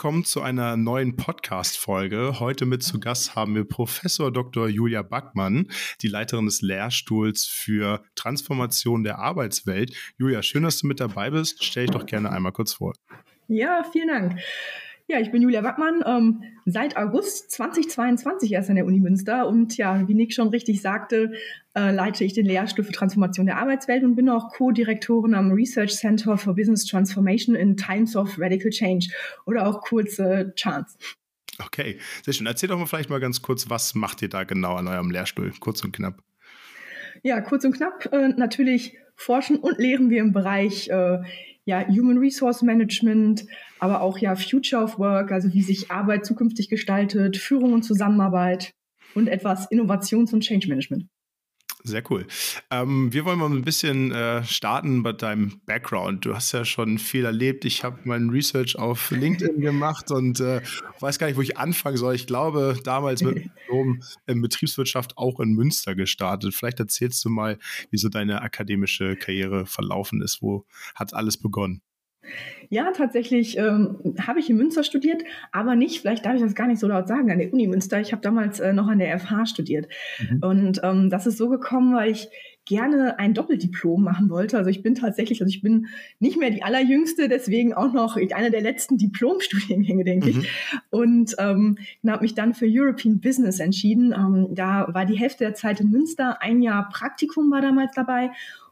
Willkommen zu einer neuen Podcast-Folge. Heute mit zu Gast haben wir Professor Dr. Julia Backmann, die Leiterin des Lehrstuhls für Transformation der Arbeitswelt. Julia, schön, dass du mit dabei bist. Stell dich doch gerne einmal kurz vor. Ja, vielen Dank. Ja, ich bin Julia Wackmann, ähm, seit August 2022 erst an der Uni Münster und ja, wie Nick schon richtig sagte, äh, leite ich den Lehrstuhl für Transformation der Arbeitswelt und bin auch Co-Direktorin am Research Center for Business Transformation in Times of Radical Change oder auch kurz äh, Chance. Okay, sehr schön. Erzähl doch mal vielleicht mal ganz kurz, was macht ihr da genau an eurem Lehrstuhl? Kurz und knapp. Ja, kurz und knapp. Äh, natürlich forschen und lehren wir im Bereich äh, ja, Human Resource Management, aber auch ja Future of Work, also wie sich Arbeit zukünftig gestaltet, Führung und Zusammenarbeit und etwas Innovations- und Change Management. Sehr cool. Ähm, wir wollen mal ein bisschen äh, starten bei deinem Background. Du hast ja schon viel erlebt. Ich habe mein Research auf LinkedIn gemacht und äh, weiß gar nicht, wo ich anfangen soll. Ich glaube, damals mit Diplom in Betriebswirtschaft auch in Münster gestartet. Vielleicht erzählst du mal, wie so deine akademische Karriere verlaufen ist. Wo hat alles begonnen? Ja, tatsächlich ähm, habe ich in Münster studiert, aber nicht, vielleicht darf ich das gar nicht so laut sagen, an der Uni Münster. Ich habe damals äh, noch an der FH studiert. Mhm. Und ähm, das ist so gekommen, weil ich gerne ein Doppeldiplom machen wollte. Also ich bin tatsächlich, also ich bin nicht mehr die allerjüngste, deswegen auch noch eine der letzten Diplomstudiengänge, denke mhm. ich. Und ähm, habe mich dann für European Business entschieden. Ähm, da war die Hälfte der Zeit in Münster, ein Jahr Praktikum war damals dabei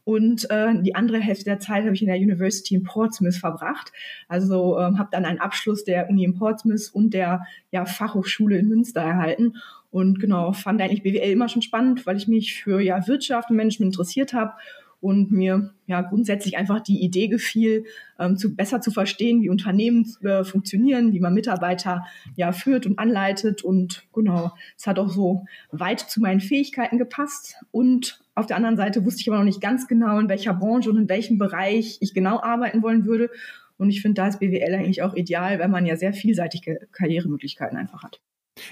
und äh, die andere Hälfte der Zeit habe ich in der University in Portsmouth verbracht. Also ähm, habe dann einen Abschluss der Uni in Portsmouth und der ja, Fachhochschule in Münster erhalten. Und genau, fand eigentlich BWL immer schon spannend, weil ich mich für ja, Wirtschaft und Management interessiert habe und mir ja grundsätzlich einfach die Idee gefiel, ähm, zu, besser zu verstehen, wie Unternehmen äh, funktionieren, wie man Mitarbeiter ja führt und anleitet und genau, es hat auch so weit zu meinen Fähigkeiten gepasst und auf der anderen Seite wusste ich aber noch nicht ganz genau, in welcher Branche und in welchem Bereich ich genau arbeiten wollen würde und ich finde, da ist BWL eigentlich auch ideal, weil man ja sehr vielseitige Karrieremöglichkeiten einfach hat.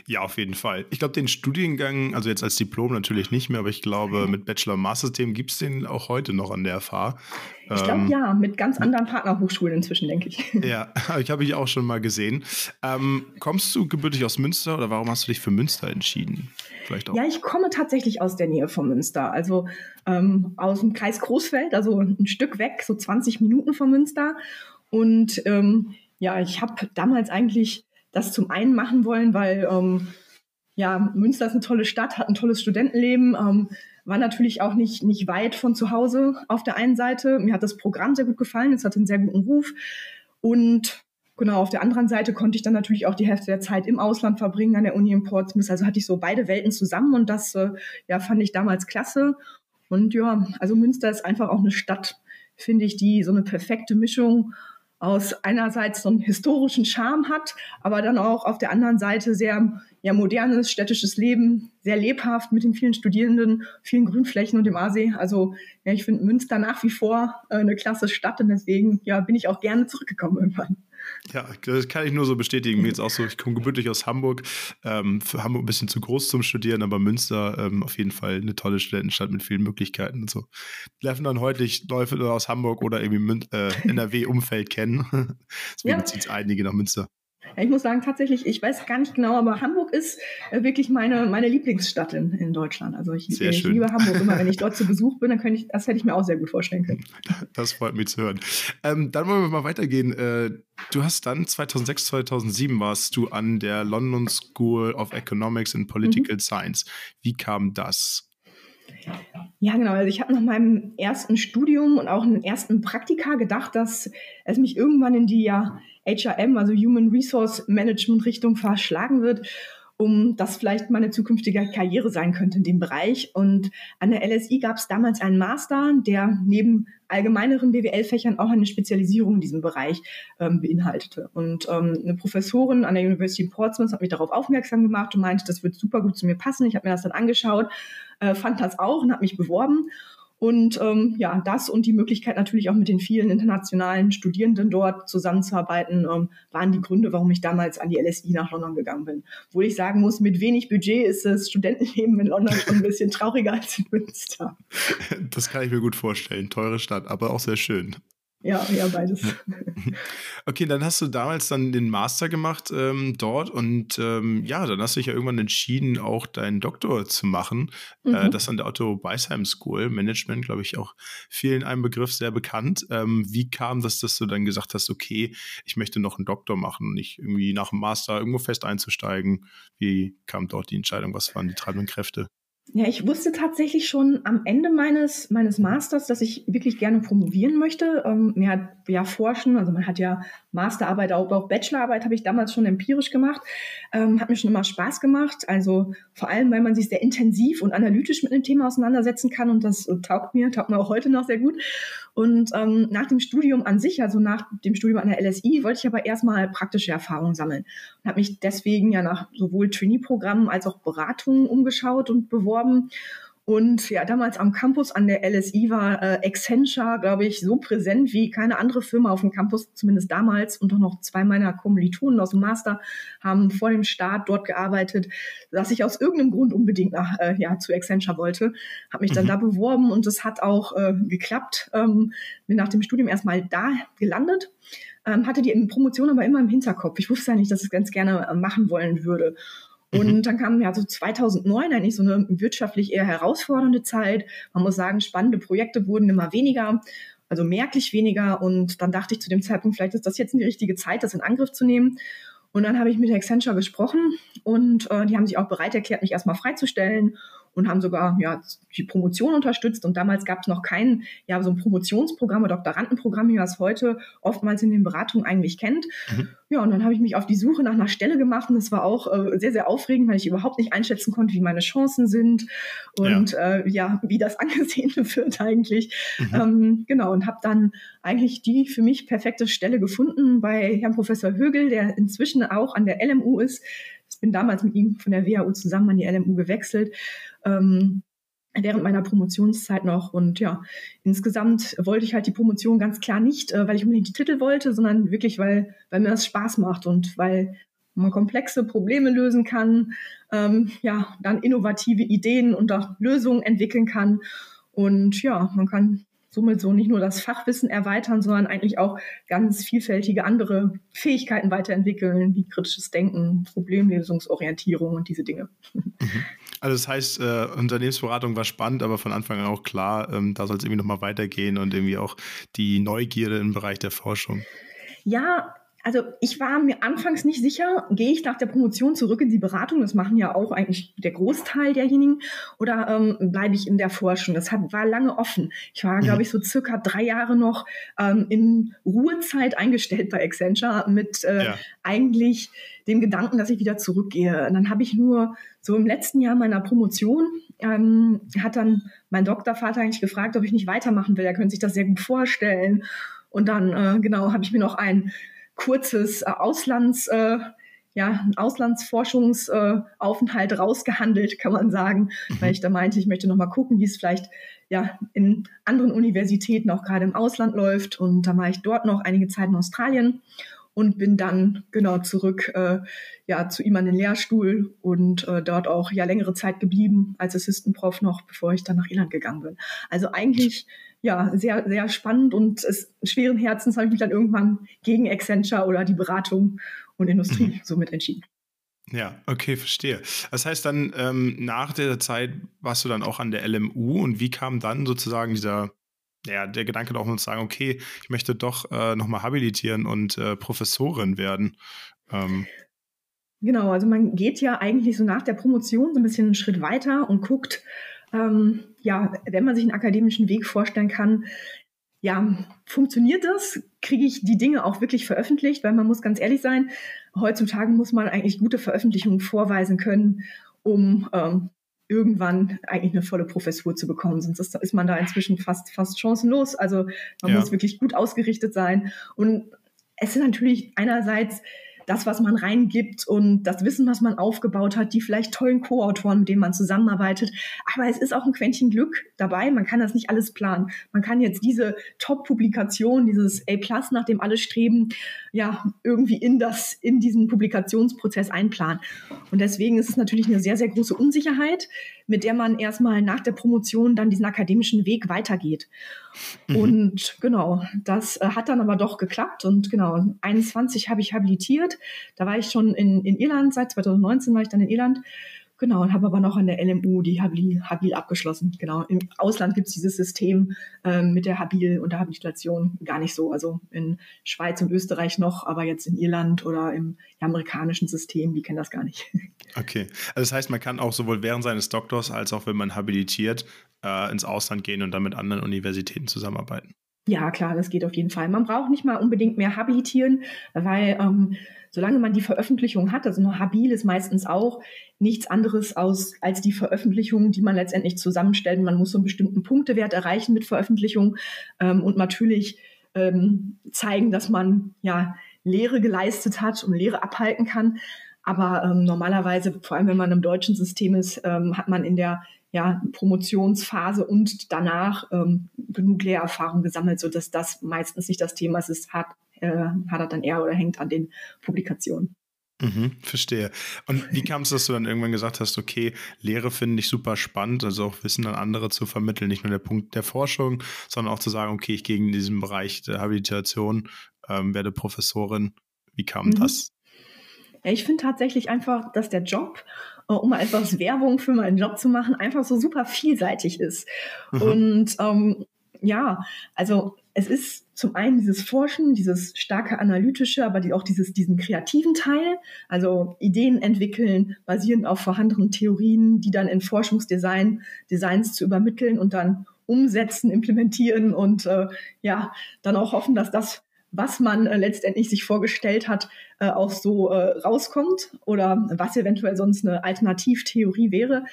Ja, auf jeden Fall. Ich glaube, den Studiengang, also jetzt als Diplom natürlich nicht mehr, aber ich glaube, mit Bachelor- und Master-System gibt es den auch heute noch an der FH. Ich glaube ähm, ja, mit ganz anderen Partnerhochschulen inzwischen, denke ich. Ja, ich habe ich auch schon mal gesehen. Ähm, kommst du gebürtig aus Münster oder warum hast du dich für Münster entschieden? Vielleicht auch. Ja, ich komme tatsächlich aus der Nähe von Münster, also ähm, aus dem Kreis Großfeld, also ein Stück weg, so 20 Minuten von Münster. Und ähm, ja, ich habe damals eigentlich das zum einen machen wollen, weil ähm, ja, Münster ist eine tolle Stadt, hat ein tolles Studentenleben, ähm, war natürlich auch nicht, nicht weit von zu Hause auf der einen Seite. Mir hat das Programm sehr gut gefallen, es hatte einen sehr guten Ruf. Und genau, auf der anderen Seite konnte ich dann natürlich auch die Hälfte der Zeit im Ausland verbringen, an der Uni in Portsmouth. Also hatte ich so beide Welten zusammen und das äh, ja, fand ich damals klasse. Und ja, also Münster ist einfach auch eine Stadt, finde ich, die so eine perfekte Mischung aus einerseits so einen historischen Charme hat, aber dann auch auf der anderen Seite sehr ja, modernes städtisches Leben, sehr lebhaft mit den vielen Studierenden, vielen Grünflächen und dem Aasee. Also ja, ich finde Münster nach wie vor äh, eine klasse Stadt und deswegen ja, bin ich auch gerne zurückgekommen irgendwann. Ja, das kann ich nur so bestätigen. Mir jetzt auch so, ich komme gebürtig aus Hamburg. Ähm, für Hamburg ein bisschen zu groß zum Studieren, aber Münster ähm, auf jeden Fall eine tolle Studentenstadt mit vielen Möglichkeiten und so. Treffen dann heute Leute aus Hamburg oder irgendwie äh, NRW-Umfeld kennen. Deswegen ja. zieht es einige nach Münster. Ich muss sagen, tatsächlich, ich weiß gar nicht genau, aber Hamburg ist äh, wirklich meine, meine Lieblingsstadt in, in Deutschland. Also ich, ich liebe Hamburg immer. Wenn ich dort zu Besuch bin, dann könnte ich, das hätte ich mir auch sehr gut vorstellen können. Das freut mich zu hören. Ähm, dann wollen wir mal weitergehen. Äh, du hast dann 2006, 2007 warst du an der London School of Economics and Political mhm. Science. Wie kam das? Ja, genau. Also ich habe nach meinem ersten Studium und auch in den ersten Praktika gedacht, dass es mich irgendwann in die ja HRM, also Human Resource Management Richtung verschlagen wird, um das vielleicht meine zukünftige Karriere sein könnte in dem Bereich. Und an der LSI gab es damals einen Master, der neben allgemeineren BWL-Fächern auch eine Spezialisierung in diesem Bereich ähm, beinhaltete. Und ähm, eine Professorin an der University Portsmouth hat mich darauf aufmerksam gemacht und meinte, das wird super gut zu mir passen. Ich habe mir das dann angeschaut, äh, fand das auch und habe mich beworben. Und ähm, ja, das und die Möglichkeit natürlich auch mit den vielen internationalen Studierenden dort zusammenzuarbeiten, ähm, waren die Gründe, warum ich damals an die LSI nach London gegangen bin. Wo ich sagen muss, mit wenig Budget ist das Studentenleben in London schon ein bisschen trauriger als in Münster. Das kann ich mir gut vorstellen. Teure Stadt, aber auch sehr schön. Ja, ja, beides. Okay, dann hast du damals dann den Master gemacht ähm, dort und ähm, ja, dann hast du dich ja irgendwann entschieden, auch deinen Doktor zu machen. Äh, mhm. Äh, das an der Otto Beisheim School, Management, glaube ich, auch vielen einem Begriff sehr bekannt. Ähm, wie kam das, dass du dann gesagt hast, okay, ich möchte noch einen Doktor machen und nicht irgendwie nach dem Master irgendwo fest einzusteigen? Wie kam dort die Entscheidung? Was waren die treibenden Kräfte? Ja, ich wusste tatsächlich schon am Ende meines, meines Masters, dass ich wirklich gerne promovieren möchte. Ähm, mir hat ja Forschen, also man hat ja Masterarbeit, auch, auch Bachelorarbeit habe ich damals schon empirisch gemacht, ähm, hat mir schon immer Spaß gemacht. Also vor allem, weil man sich sehr intensiv und analytisch mit einem Thema auseinandersetzen kann und das äh, taugt mir, taugt mir auch heute noch sehr gut. Und ähm, nach dem Studium an sich, also nach dem Studium an der LSI, wollte ich aber erstmal praktische Erfahrungen sammeln und habe mich deswegen ja nach sowohl Trainee-Programmen als auch Beratungen umgeschaut und beworben und ja, damals am Campus an der LSI war äh, Accenture, glaube ich, so präsent wie keine andere Firma auf dem Campus, zumindest damals. Und auch noch zwei meiner Kommilitonen aus dem Master haben vor dem Start dort gearbeitet, dass ich aus irgendeinem Grund unbedingt nach, äh, ja, zu Accenture wollte. Habe mich dann mhm. da beworben und es hat auch äh, geklappt. Ähm, bin nach dem Studium erstmal da gelandet. Ähm, hatte die Promotion aber immer im Hinterkopf. Ich wusste ja nicht, dass ich es ganz gerne äh, machen wollen würde. Und mhm. dann kam ja so 2009 eigentlich so eine wirtschaftlich eher herausfordernde Zeit. Man muss sagen, spannende Projekte wurden immer weniger, also merklich weniger. Und dann dachte ich zu dem Zeitpunkt, vielleicht ist das jetzt die richtige Zeit, das in Angriff zu nehmen. Und dann habe ich mit Accenture gesprochen und äh, die haben sich auch bereit erklärt, mich erstmal freizustellen und haben sogar ja, die Promotion unterstützt. Und damals gab es noch kein ja, so ein Promotionsprogramm oder Doktorandenprogramm, wie man es heute oftmals in den Beratungen eigentlich kennt. Mhm. Ja, und dann habe ich mich auf die Suche nach einer Stelle gemacht und das war auch äh, sehr, sehr aufregend, weil ich überhaupt nicht einschätzen konnte, wie meine Chancen sind und ja, äh, ja wie das angesehen wird eigentlich. Mhm. Ähm, genau, und habe dann eigentlich die für mich perfekte Stelle gefunden bei Herrn Professor Högel, der inzwischen auch an der LMU ist. Ich bin damals mit ihm von der WHU zusammen an die LMU gewechselt. Ähm, während meiner Promotionszeit noch. Und ja, insgesamt wollte ich halt die Promotion ganz klar nicht, äh, weil ich unbedingt die Titel wollte, sondern wirklich, weil, weil mir das Spaß macht und weil man komplexe Probleme lösen kann, ähm, ja, dann innovative Ideen und auch Lösungen entwickeln kann. Und ja, man kann somit so nicht nur das Fachwissen erweitern, sondern eigentlich auch ganz vielfältige andere Fähigkeiten weiterentwickeln, wie kritisches Denken, Problemlösungsorientierung und diese Dinge. Mhm. Also das heißt, äh, Unternehmensberatung war spannend, aber von Anfang an auch klar, ähm, da soll es irgendwie nochmal weitergehen und irgendwie auch die Neugierde im Bereich der Forschung. Ja, also ich war mir anfangs nicht sicher, gehe ich nach der Promotion zurück in die Beratung, das machen ja auch eigentlich der Großteil derjenigen, oder ähm, bleibe ich in der Forschung? Das hat, war lange offen. Ich war, glaube mhm. ich, so circa drei Jahre noch ähm, in Ruhezeit eingestellt bei Accenture mit äh, ja. eigentlich dem Gedanken, dass ich wieder zurückgehe. Und dann habe ich nur so im letzten Jahr meiner Promotion, ähm, hat dann mein Doktorvater eigentlich gefragt, ob ich nicht weitermachen will. Er könnte sich das sehr gut vorstellen. Und dann, äh, genau, habe ich mir noch ein kurzes äh, Auslands, äh, ja, Auslandsforschungsaufenthalt äh, rausgehandelt, kann man sagen, mhm. weil ich da meinte, ich möchte noch mal gucken, wie es vielleicht ja in anderen Universitäten auch gerade im Ausland läuft. Und da war ich dort noch einige Zeit in Australien und bin dann genau zurück äh, ja zu ihm an den Lehrstuhl und äh, dort auch ja längere Zeit geblieben als Assistant Prof noch, bevor ich dann nach Irland gegangen bin. Also eigentlich ja, sehr, sehr spannend und es, schweren Herzens habe ich mich dann irgendwann gegen Accenture oder die Beratung und Industrie mhm. somit entschieden. Ja, okay, verstehe. Das heißt dann, ähm, nach der Zeit warst du dann auch an der LMU und wie kam dann sozusagen dieser, ja, der Gedanke auch zu sagen, okay, ich möchte doch äh, nochmal habilitieren und äh, Professorin werden? Ähm. Genau, also man geht ja eigentlich so nach der Promotion so ein bisschen einen Schritt weiter und guckt, ähm, ja, wenn man sich einen akademischen Weg vorstellen kann, ja, funktioniert das? Kriege ich die Dinge auch wirklich veröffentlicht? Weil man muss ganz ehrlich sein, heutzutage muss man eigentlich gute Veröffentlichungen vorweisen können, um ähm, irgendwann eigentlich eine volle Professur zu bekommen. Sonst ist, ist man da inzwischen fast, fast chancenlos. Also man ja. muss wirklich gut ausgerichtet sein. Und es ist natürlich einerseits das, was man reingibt und das Wissen, was man aufgebaut hat, die vielleicht tollen Co-Autoren, mit denen man zusammenarbeitet. Aber es ist auch ein Quäntchen Glück dabei. Man kann das nicht alles planen. Man kann jetzt diese Top-Publikation, dieses A+, nach dem alle streben, ja, irgendwie in das, in diesen Publikationsprozess einplanen. Und deswegen ist es natürlich eine sehr, sehr große Unsicherheit. mit der man erstmal nach der Promotion dann diesen akademischen Weg weitergeht. Mhm. Und genau, das äh, hat dann aber doch geklappt. Und genau, 21 habe ich habilitiert. Da war ich schon in, in Irland, seit 2019 war ich dann in Irland Genau, und habe aber noch an der LMU die Habil, Habil abgeschlossen. Genau, im Ausland gibt es dieses System ähm, mit der Habil und der Habilitation gar nicht so. Also in Schweiz und Österreich noch, aber jetzt in Irland oder im amerikanischen System, die kennen das gar nicht. Okay, also das heißt, man kann auch sowohl während seines Doktors als auch wenn man habilitiert äh, ins Ausland gehen und dann mit anderen Universitäten zusammenarbeiten. Ja, klar, das geht auf jeden Fall. Man braucht nicht mal unbedingt mehr habilitieren, weil ähm, solange man die Veröffentlichung hat, also nur habil ist meistens auch nichts anderes aus als die Veröffentlichung, die man letztendlich zusammenstellt. Man muss so einen bestimmten Punktewert erreichen mit Veröffentlichung ähm, und natürlich ähm, zeigen, dass man ja Lehre geleistet hat und Lehre abhalten kann. Aber ähm, normalerweise, vor allem wenn man im deutschen System ist, ähm, hat man in der ja, Promotionsphase und danach ähm, genug Lehrerfahrung gesammelt, sodass das meistens nicht das Thema ist. Es hat, äh, hat er dann eher oder hängt an den Publikationen. Mhm, verstehe. Und wie kam es, dass du dann irgendwann gesagt hast, okay, Lehre finde ich super spannend, also auch Wissen an andere zu vermitteln, nicht nur der Punkt der Forschung, sondern auch zu sagen, okay, ich gehe in diesen Bereich der Habilitation, ähm, werde Professorin. Wie kam mhm. das? Ja, ich finde tatsächlich einfach, dass der Job um mal etwas Werbung für meinen Job zu machen, einfach so super vielseitig ist. Mhm. Und ähm, ja, also es ist zum einen dieses Forschen, dieses starke analytische, aber die, auch dieses, diesen kreativen Teil, also Ideen entwickeln, basierend auf vorhandenen Theorien, die dann in Forschungsdesign, Designs zu übermitteln und dann umsetzen, implementieren und äh, ja, dann auch hoffen, dass das was man äh, letztendlich sich vorgestellt hat, äh, auch so äh, rauskommt oder was eventuell sonst eine Alternativtheorie wäre.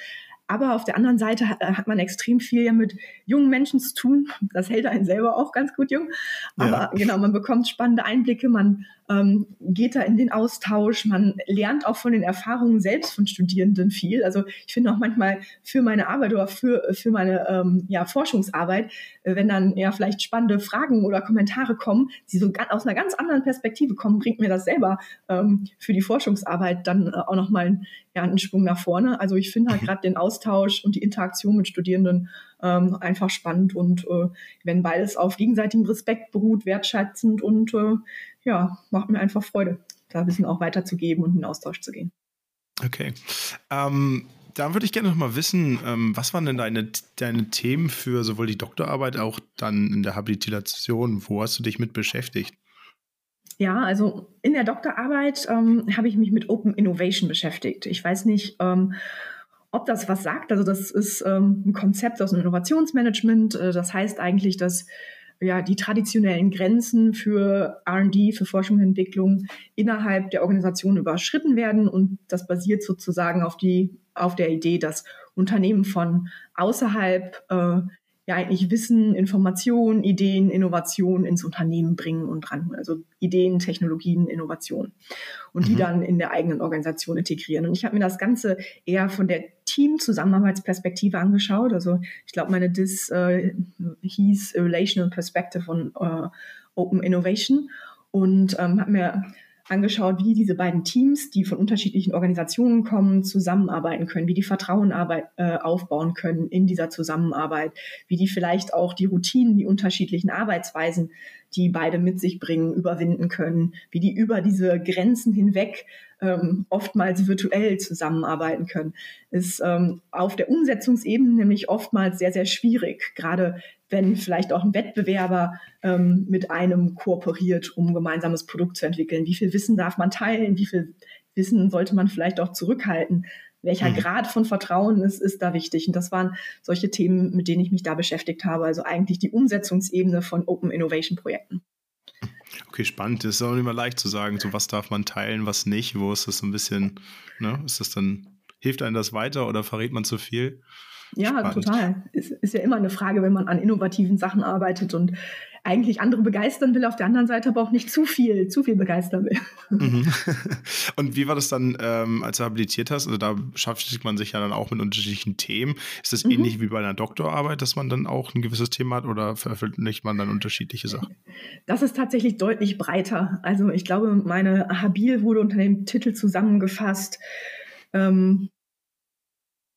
Aber auf der anderen Seite äh, hat man extrem viel ja mit jungen Menschen zu tun. Das hält einen selber auch ganz gut jung. Aber ja. genau, man bekommt spannende Einblicke, man ähm, geht da in den Austausch, man lernt auch von den Erfahrungen selbst von Studierenden viel. Also ich finde auch manchmal für meine Arbeit oder für, für meine ähm, ja, Forschungsarbeit, äh, wenn dann ja vielleicht spannende Fragen oder Kommentare kommen, die so aus einer ganz anderen Perspektive kommen, bringt mir das selber ähm, für die Forschungsarbeit dann äh, auch nochmal ja, einen Sprung nach vorne. Also ich finde halt mhm. gerade den Austausch und die Interaktion mit Studierenden ähm, einfach spannend und äh, wenn beides auf gegenseitigem Respekt beruht, wertschätzend und äh, ja, macht mir einfach Freude, da ein bisschen auch weiterzugeben und in den Austausch zu gehen. Okay. Ähm, dann würde ich gerne noch mal wissen, ähm, was waren denn deine, deine Themen für sowohl die Doktorarbeit, auch dann in der Habilitation? Wo hast du dich mit beschäftigt? Ja, also in der Doktorarbeit ähm, habe ich mich mit Open Innovation beschäftigt. Ich weiß nicht, ähm, ob das was sagt. Also das ist ähm, ein Konzept aus dem Innovationsmanagement. Äh, das heißt eigentlich, dass ja, die traditionellen Grenzen für RD, für Forschung und Entwicklung innerhalb der Organisation überschritten werden. Und das basiert sozusagen auf, die, auf der Idee, dass Unternehmen von außerhalb äh, ja eigentlich Wissen, Informationen, Ideen, Innovationen ins Unternehmen bringen und dran, also Ideen, Technologien, Innovationen und mhm. die dann in der eigenen Organisation integrieren. Und ich habe mir das Ganze eher von der Team-Zusammenarbeitsperspektive angeschaut. Also ich glaube, meine Dis äh, hieß Relational Perspective von äh, Open Innovation und ähm, habe mir angeschaut, wie diese beiden Teams, die von unterschiedlichen Organisationen kommen, zusammenarbeiten können, wie die Vertrauen arbeit, äh, aufbauen können in dieser Zusammenarbeit, wie die vielleicht auch die Routinen, die unterschiedlichen Arbeitsweisen, die beide mit sich bringen, überwinden können, wie die über diese Grenzen hinweg ähm, oftmals virtuell zusammenarbeiten können, ist ähm, auf der Umsetzungsebene nämlich oftmals sehr, sehr schwierig, gerade wenn vielleicht auch ein Wettbewerber ähm, mit einem kooperiert, um ein gemeinsames Produkt zu entwickeln. Wie viel Wissen darf man teilen? Wie viel Wissen sollte man vielleicht auch zurückhalten? Welcher mhm. Grad von Vertrauen ist, ist da wichtig? Und das waren solche Themen, mit denen ich mich da beschäftigt habe. Also eigentlich die Umsetzungsebene von Open Innovation Projekten. Okay, spannend. Das ist auch immer leicht zu sagen, so was darf man teilen, was nicht. Wo ist das so ein bisschen, ne? Ist das dann, hilft einem das weiter oder verrät man zu viel? Ja, Spannend. total. Es ist ja immer eine Frage, wenn man an innovativen Sachen arbeitet und eigentlich andere begeistern will, auf der anderen Seite aber auch nicht zu viel, zu viel begeistern will. Mhm. Und wie war das dann, ähm, als du habilitiert hast? Also da beschäftigt man sich ja dann auch mit unterschiedlichen Themen. Ist das mhm. ähnlich wie bei einer Doktorarbeit, dass man dann auch ein gewisses Thema hat oder veröffentlicht man dann unterschiedliche Sachen? Das ist tatsächlich deutlich breiter. Also ich glaube, meine Habil wurde unter dem Titel zusammengefasst. Ähm,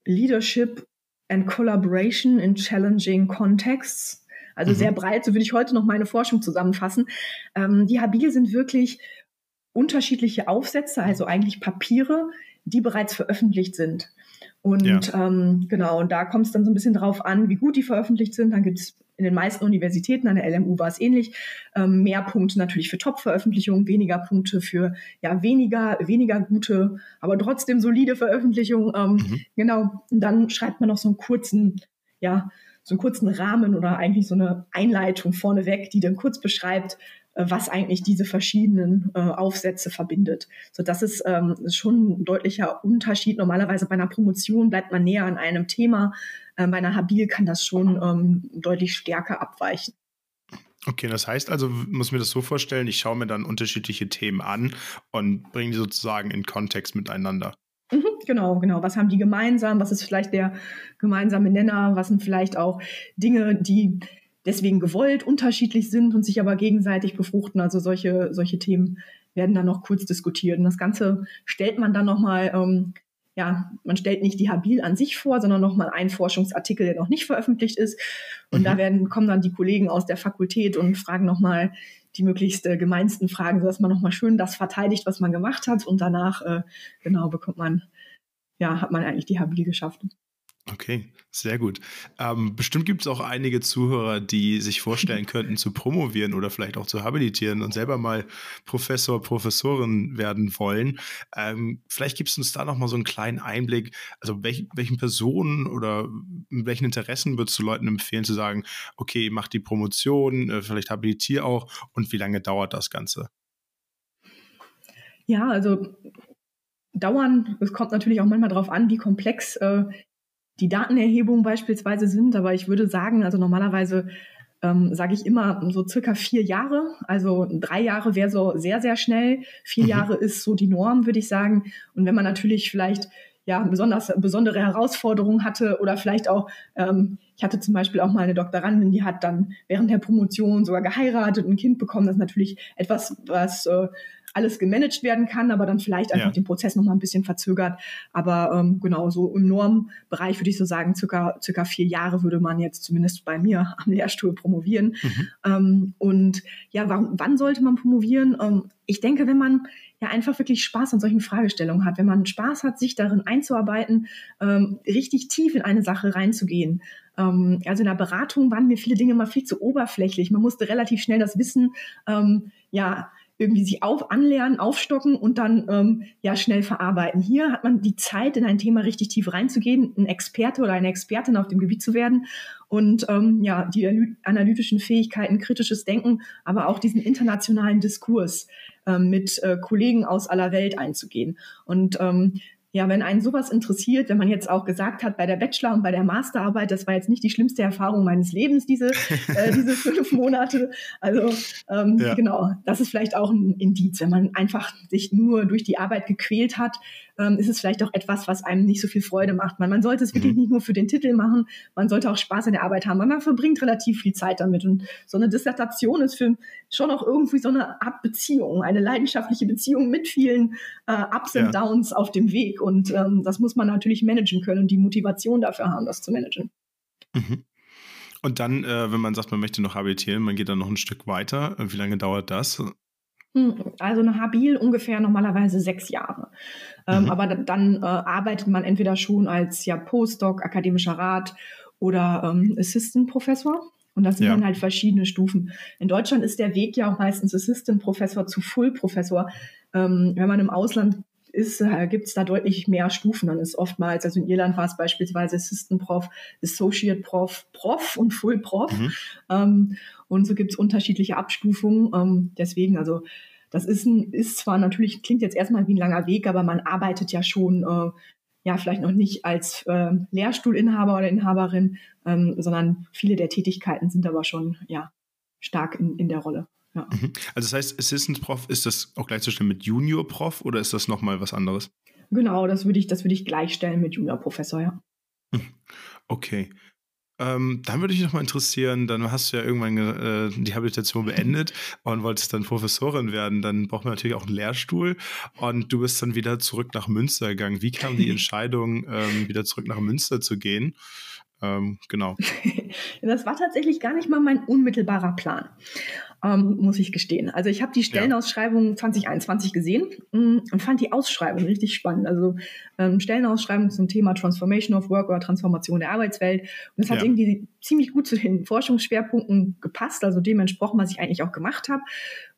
Leadership and Collaboration in Challenging Contexts. Also mhm. sehr breit, so würde ich heute noch meine Forschung zusammenfassen. Ähm, die Habil sind wirklich unterschiedliche Aufsätze, also eigentlich Papiere, die bereits veröffentlicht sind. Und ja. ähm, genau, und da kommt es dann so ein bisschen drauf an, wie gut die veröffentlicht sind. Dann gibt es in den meisten Universitäten, an der LMU war es ähnlich, ähm, mehr Punkte natürlich für Top-Veröffentlichungen, weniger Punkte für ja weniger, weniger gute, aber trotzdem solide Veröffentlichungen. Ähm, mhm. Genau. Und dann schreibt man noch so einen kurzen, ja, so einen kurzen Rahmen oder eigentlich so eine Einleitung vorneweg, die dann kurz beschreibt, äh, was eigentlich diese verschiedenen äh, Aufsätze verbindet. So, das ist, ähm, schon ein deutlicher Unterschied. Normalerweise bei einer Promotion bleibt man näher an einem Thema. Äh, bei einer Habil kann das schon ähm, deutlich stärker abweichen. Okay, das heißt also, muss mir das so vorstellen, ich schaue mir dann unterschiedliche Themen an und bringe die sozusagen in Kontext miteinander. Genau, genau. Was haben die gemeinsam? Was ist vielleicht der gemeinsame Nenner? Was sind vielleicht auch Dinge, die deswegen gewollt unterschiedlich sind und sich aber gegenseitig befruchten? Also solche, solche Themen werden dann noch kurz diskutiert. Und das Ganze stellt man dann nochmal, ähm, ja, man stellt nicht die Habil an sich vor, sondern nochmal einen Forschungsartikel, der noch nicht veröffentlicht ist. Und mhm. da werden, kommen dann die Kollegen aus der Fakultät und fragen nochmal die möglichst äh, gemeinsten Fragen, sodass man nochmal schön das verteidigt, was man gemacht hat. Und danach, äh, genau, bekommt man, ja, hat man eigentlich die Habil geschafft. Okay, sehr gut. Ähm, bestimmt gibt es auch einige Zuhörer, die sich vorstellen könnten, zu promovieren oder vielleicht auch zu habilitieren und selber mal Professor, Professorin werden wollen. Ähm, vielleicht gibst du uns da nochmal so einen kleinen Einblick. Also welch, welchen Personen oder welchen Interessen würdest du Leuten empfehlen zu sagen, okay, mach die Promotion, äh, vielleicht habilitier auch und wie lange dauert das Ganze? Ja, also dauern, es kommt natürlich auch manchmal darauf an, wie komplex äh, die Datenerhebung beispielsweise sind. Aber ich würde sagen, also normalerweise ähm, sage ich immer so circa vier Jahre. Also drei Jahre wäre so sehr, sehr schnell. Vier mhm. Jahre ist so die Norm, würde ich sagen. Und wenn man natürlich vielleicht ja besonders besondere Herausforderungen hatte oder vielleicht auch ähm, ich hatte zum Beispiel auch mal eine Doktorandin, die hat dann während der Promotion sogar geheiratet und ein Kind bekommen. Das ist natürlich etwas, was äh, alles gemanagt werden kann, aber dann vielleicht einfach ja. den Prozess noch mal ein bisschen verzögert. Aber ähm, genau, so im Normbereich würde ich so sagen, circa, circa vier Jahre würde man jetzt zumindest bei mir am Lehrstuhl promovieren. Mhm. Ähm, und ja, wann, wann sollte man promovieren? Ähm, ich denke, wenn man ja einfach wirklich Spaß an solchen Fragestellungen hat, wenn man Spaß hat, sich darin einzuarbeiten, ähm, richtig tief in eine Sache reinzugehen. Ähm, also in der Beratung waren mir viele Dinge mal viel zu oberflächlich. Man musste relativ schnell das Wissen ähm, ja irgendwie sich auf anlernen, aufstocken und dann ähm, ja schnell verarbeiten. Hier hat man die Zeit, in ein Thema richtig tief reinzugehen, ein Experte oder eine Expertin auf dem Gebiet zu werden und ähm, ja die analytischen Fähigkeiten, kritisches Denken, aber auch diesen internationalen Diskurs ähm, mit äh, Kollegen aus aller Welt einzugehen. Und ähm, ja, wenn einen sowas interessiert, wenn man jetzt auch gesagt hat, bei der Bachelor- und bei der Masterarbeit, das war jetzt nicht die schlimmste Erfahrung meines Lebens, diese, äh, diese fünf Monate. Also ähm, ja. genau, das ist vielleicht auch ein Indiz, wenn man einfach sich nur durch die Arbeit gequält hat, ähm, ist es vielleicht auch etwas, was einem nicht so viel Freude macht. Man, man sollte es wirklich mhm. nicht nur für den Titel machen, man sollte auch Spaß in der Arbeit haben, weil man verbringt relativ viel Zeit damit. Und so eine Dissertation ist für schon auch irgendwie so eine Art Beziehung, eine leidenschaftliche Beziehung mit vielen äh, Ups und ja. Downs auf dem Weg. Und ähm, das muss man natürlich managen können und die Motivation dafür haben, das zu managen. Mhm. Und dann, äh, wenn man sagt, man möchte noch habilitieren, man geht dann noch ein Stück weiter. Wie lange dauert das? Hm, also eine Habil ungefähr normalerweise sechs Jahre. Ähm, mhm. Aber dann äh, arbeitet man entweder schon als ja Postdoc, akademischer Rat oder ähm, Assistant Professor. Und das sind ja. dann halt verschiedene Stufen. In Deutschland ist der Weg ja auch meistens Assistant Professor zu Full Professor. Ähm, wenn man im Ausland ist, äh, gibt es da deutlich mehr Stufen. Dann ist oftmals, also in Irland war es beispielsweise Assistant Prof, Associate Prof, Prof und Full Prof. Mhm. Ähm, und so gibt es unterschiedliche Abstufungen. Ähm, deswegen, also das ist, ein, ist zwar natürlich, klingt jetzt erstmal wie ein langer Weg, aber man arbeitet ja schon, äh, ja, vielleicht noch nicht als äh, Lehrstuhlinhaber oder Inhaberin, ähm, sondern viele der Tätigkeiten sind aber schon, ja, stark in, in der Rolle. Ja. Mhm. Also das heißt, Assistant Prof, ist das auch gleichzustellen mit Junior Prof oder ist das nochmal was anderes? Genau, das würde ich, das würde ich gleichstellen mit Junior Professor, ja. Hm. Okay. Ähm, dann würde ich noch mal interessieren, dann hast du ja irgendwann äh, die Habilitation beendet und wolltest dann Professorin werden. Dann braucht man natürlich auch einen Lehrstuhl und du bist dann wieder zurück nach Münster gegangen. Wie kam die Entscheidung, ähm, wieder zurück nach Münster zu gehen? Ähm, genau. das war tatsächlich gar nicht mal mein unmittelbarer Plan ähm, muss ich gestehen. Also ich habe die Stellenausschreibung ja. 2021 gesehen mh, und fand die Ausschreibung richtig spannend. Also ähm, Stellenausschreibung zum Thema Transformation of Work oder Transformation der Arbeitswelt. Und es hat ja. irgendwie ziemlich gut zu den Forschungsschwerpunkten gepasst, also dem entsprochen, was ich eigentlich auch gemacht habe.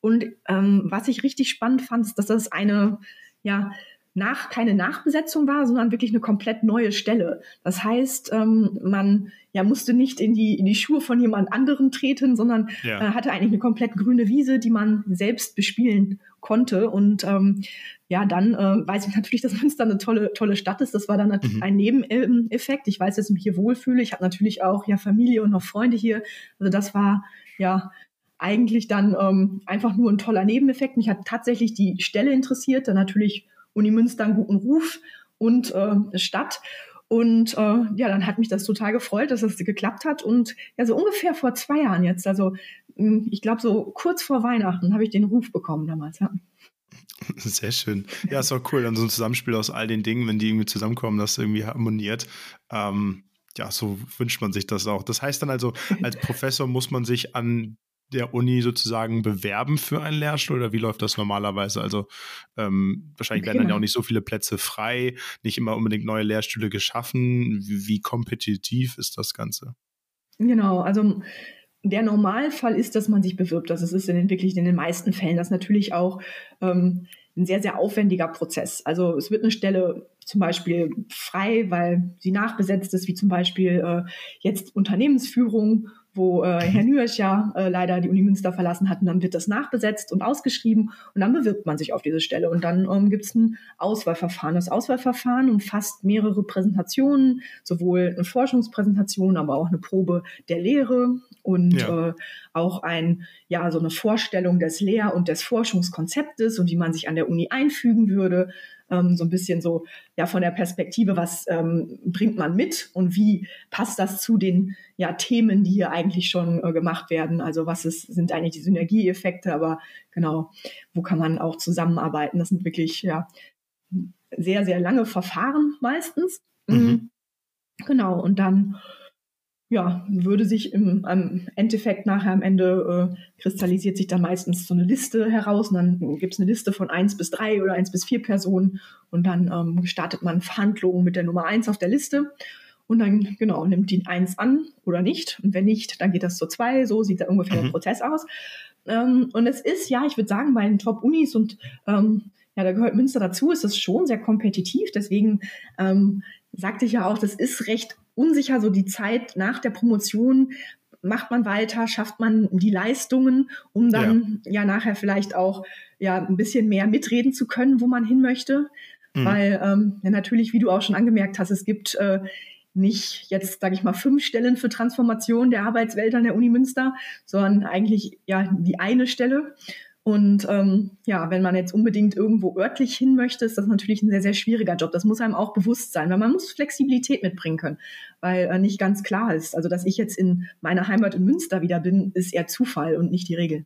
Und ähm, was ich richtig spannend fand, ist, dass das eine ja, nach, keine Nachbesetzung war, sondern wirklich eine komplett neue Stelle. Das heißt, ähm, man ja, musste nicht in die, in die Schuhe von jemand anderem treten, sondern ja. äh, hatte eigentlich eine komplett grüne Wiese, die man selbst bespielen konnte. Und ähm, ja, dann äh, weiß ich natürlich, dass Münster eine tolle, tolle Stadt ist. Das war dann natürlich mhm. ein Nebeneffekt. Ich weiß, dass ich mich hier wohlfühle. Ich habe natürlich auch ja Familie und noch Freunde hier. Also das war ja eigentlich dann ähm, einfach nur ein toller Nebeneffekt. Mich hat tatsächlich die Stelle interessiert, dann natürlich Uni Münster einen guten Ruf und äh, Stadt. Und äh, ja, dann hat mich das total gefreut, dass das geklappt hat. Und ja, so ungefähr vor zwei Jahren jetzt, also hm, ich glaube so kurz vor Weihnachten, habe ich den Ruf bekommen damals. Ja. Sehr schön. Ja, ist auch cool. Dann so ein Zusammenspiel aus all den Dingen, wenn die irgendwie zusammenkommen, das irgendwie harmoniert. Ähm, ja, so wünscht man sich das auch. Das heißt dann also, als Professor muss man sich an der Uni sozusagen bewerben für einen Lehrstuhl oder wie läuft das normalerweise? Also ähm, wahrscheinlich werden dann ja auch nicht so viele Plätze frei, nicht immer unbedingt neue Lehrstühle geschaffen. Wie, wie kompetitiv ist das Ganze? Genau, also der Normalfall ist, dass man sich bewirbt. Das ist in den, wirklich in den meisten Fällen. Das natürlich auch ähm, ein sehr, sehr aufwendiger Prozess. Also es wird eine Stelle zum Beispiel frei, weil sie nachbesetzt ist, wie zum Beispiel äh, jetzt Unternehmensführung wo äh, Herr Nürsch ja äh, leider die Uni Münster verlassen hat. Und dann wird das nachbesetzt und ausgeschrieben und dann bewirbt man sich auf diese Stelle. Und dann ähm, gibt es ein Auswahlverfahren. Das Auswahlverfahren umfasst mehrere Präsentationen, sowohl eine Forschungspräsentation, aber auch eine Probe der Lehre und ja. äh, auch ein, ja, so eine Vorstellung des Lehr- und des Forschungskonzeptes und wie man sich an der Uni einfügen würde ähm, so ein bisschen so ja von der Perspektive, was ähm, bringt man mit und wie passt das zu den ja, Themen, die hier eigentlich schon äh, gemacht werden. Also was ist, sind eigentlich die Synergieeffekte, aber genau, wo kann man auch zusammenarbeiten? Das sind wirklich ja sehr, sehr lange Verfahren meistens. Mhm. Genau, und dann ja, würde sich im, im Endeffekt nachher am Ende äh, kristallisiert sich dann meistens so eine Liste heraus und dann gibt es eine Liste von eins bis drei oder eins bis vier Personen und dann ähm, startet man Verhandlungen mit der Nummer eins auf der Liste und dann genau nimmt die eins an oder nicht und wenn nicht, dann geht das zur zwei. So sieht da ungefähr mhm. der Prozess aus. Ähm, und es ist ja, ich würde sagen, bei den Top-Unis und ähm, ja, da gehört Münster dazu, ist das schon sehr kompetitiv. Deswegen ähm, sagte ich ja auch, das ist recht unsicher, so die Zeit nach der Promotion. Macht man weiter, schafft man die Leistungen, um dann ja, ja nachher vielleicht auch ja ein bisschen mehr mitreden zu können, wo man hin möchte. Mhm. Weil ähm, ja natürlich, wie du auch schon angemerkt hast, es gibt äh, nicht jetzt, sage ich mal, fünf Stellen für Transformation der Arbeitswelt an der Uni Münster, sondern eigentlich ja die eine Stelle. Und ähm, ja, wenn man jetzt unbedingt irgendwo örtlich hin möchte, ist das natürlich ein sehr, sehr schwieriger Job. Das muss einem auch bewusst sein, weil man muss Flexibilität mitbringen können, weil äh, nicht ganz klar ist. Also, dass ich jetzt in meiner Heimat in Münster wieder bin, ist eher Zufall und nicht die Regel.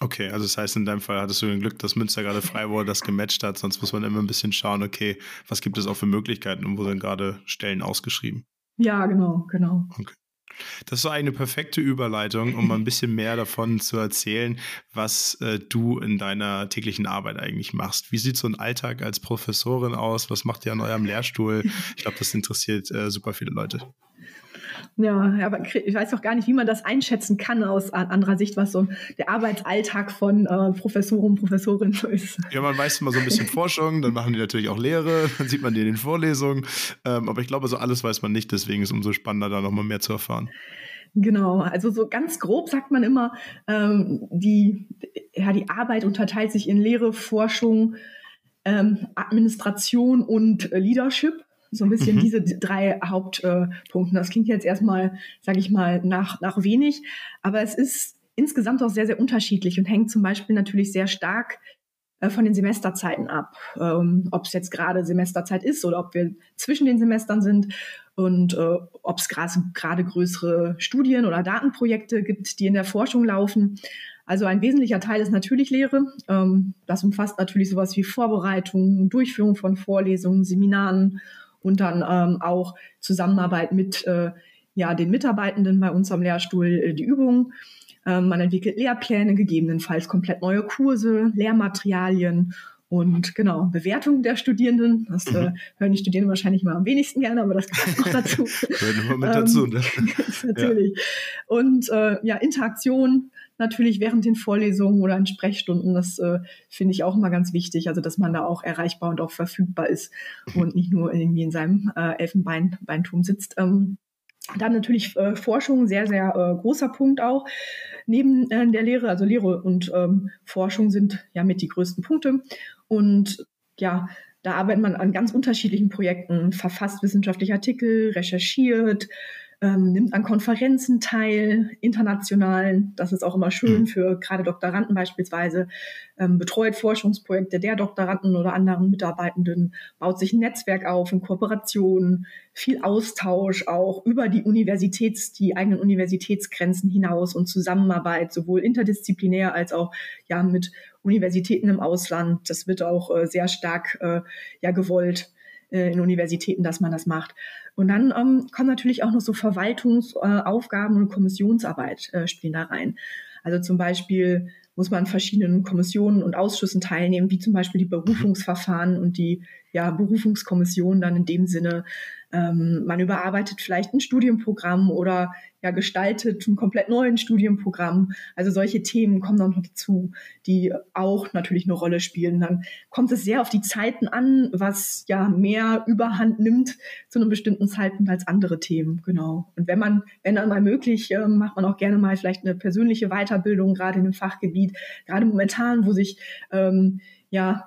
Okay, also das heißt, in deinem Fall hattest du den Glück, dass Münster gerade frei wurde, das gematcht hat. Sonst muss man immer ein bisschen schauen, okay, was gibt es auch für Möglichkeiten und wo sind gerade Stellen ausgeschrieben? Ja, genau, genau. Okay. Das ist eine perfekte Überleitung, um mal ein bisschen mehr davon zu erzählen, was äh, du in deiner täglichen Arbeit eigentlich machst. Wie sieht so ein Alltag als Professorin aus? Was macht ihr an eurem Lehrstuhl? Ich glaube, das interessiert äh, super viele Leute. Ja, aber ich weiß auch gar nicht, wie man das einschätzen kann aus anderer Sicht, was so der Arbeitsalltag von äh, Professoren und Professorinnen ist. Ja, man weiß immer so ein bisschen Forschung, dann machen die natürlich auch Lehre, dann sieht man die in den Vorlesungen. Ähm, aber ich glaube, so alles weiß man nicht, deswegen ist es umso spannender, da nochmal mehr zu erfahren. Genau, also so ganz grob sagt man immer, ähm, die, ja, die Arbeit unterteilt sich in Lehre, Forschung, ähm, Administration und äh, Leadership. So ein bisschen mhm. diese drei Hauptpunkte. das klingt jetzt erstmal, sage ich mal, nach, nach wenig, aber es ist insgesamt auch sehr, sehr unterschiedlich und hängt zum Beispiel natürlich sehr stark äh, von den Semesterzeiten ab. Ähm, ob es jetzt gerade Semesterzeit ist oder ob wir zwischen den Semestern sind. und äh, ob es gerade größere Studien oder Datenprojekte gibt, die in der Forschung laufen. Also ein wesentlicher Teil ist natürlich Lehre. Ähm, das umfasst natürlich sowas wie Vorbereitung, Durchführung von Vorlesungen, Seminaren und dann ähm, auch Zusammenarbeit mit äh, ja, den Mitarbeitenden bei uns am Lehrstuhl, äh, die Übungen. Ähm, man entwickelt Lehrpläne, gegebenenfalls komplett neue Kurse, Lehrmaterialien und genau, Bewertung der Studierenden. Das äh, mhm. hören die Studierenden wahrscheinlich mal am wenigsten gerne, aber das gehört noch dazu. Gehört immer mit dazu, ne? natürlich. Ja. Und äh, ja, Interaktion natürlich während den Vorlesungen oder in Sprechstunden. Das äh, finde ich auch immer ganz wichtig, also dass man da auch erreichbar und auch verfügbar ist und nicht nur irgendwie in seinem äh, Elfenbeinturm sitzt. Ähm, dann natürlich äh, Forschung, sehr, sehr äh, großer Punkt auch. Neben äh, der Lehre, also Lehre und ähm, Forschung sind ja mit die größten Punkte. Und ja, da arbeitet man an ganz unterschiedlichen Projekten, verfasst wissenschaftliche Artikel, recherchiert, ähm, nimmt an Konferenzen teil, internationalen. Das ist auch immer schön mhm. für gerade Doktoranden beispielsweise. Ähm, betreut Forschungsprojekte der Doktoranden oder anderen Mitarbeitenden, baut sich ein Netzwerk auf in Kooperationen, viel Austausch auch über die Universitäts, die eigenen Universitätsgrenzen hinaus und Zusammenarbeit, sowohl interdisziplinär als auch ja mit Universitäten im Ausland. Das wird auch äh, sehr stark äh, ja gewollt äh, in Universitäten, dass man das macht. Und dann ähm, kommen natürlich auch noch so Verwaltungsaufgaben äh, und Kommissionsarbeit äh, spielen da rein. Also zum Beispiel muss man verschiedenen Kommissionen und Ausschüssen teilnehmen, wie zum Beispiel die Berufungsverfahren und die ja, Berufungskommission dann in dem Sinne. Ähm, man überarbeitet vielleicht ein Studienprogramm oder ja, gestaltet ein komplett neues Studienprogramm. Also solche Themen kommen dann noch dazu, die auch natürlich eine Rolle spielen. Dann kommt es sehr auf die Zeiten an, was ja mehr Überhand nimmt zu einem bestimmten Zeitpunkt als andere Themen. Genau. Und wenn man, wenn dann mal möglich, äh, macht man auch gerne mal vielleicht eine persönliche Weiterbildung, gerade in einem Fachgebiet, gerade momentan, wo sich ähm, ja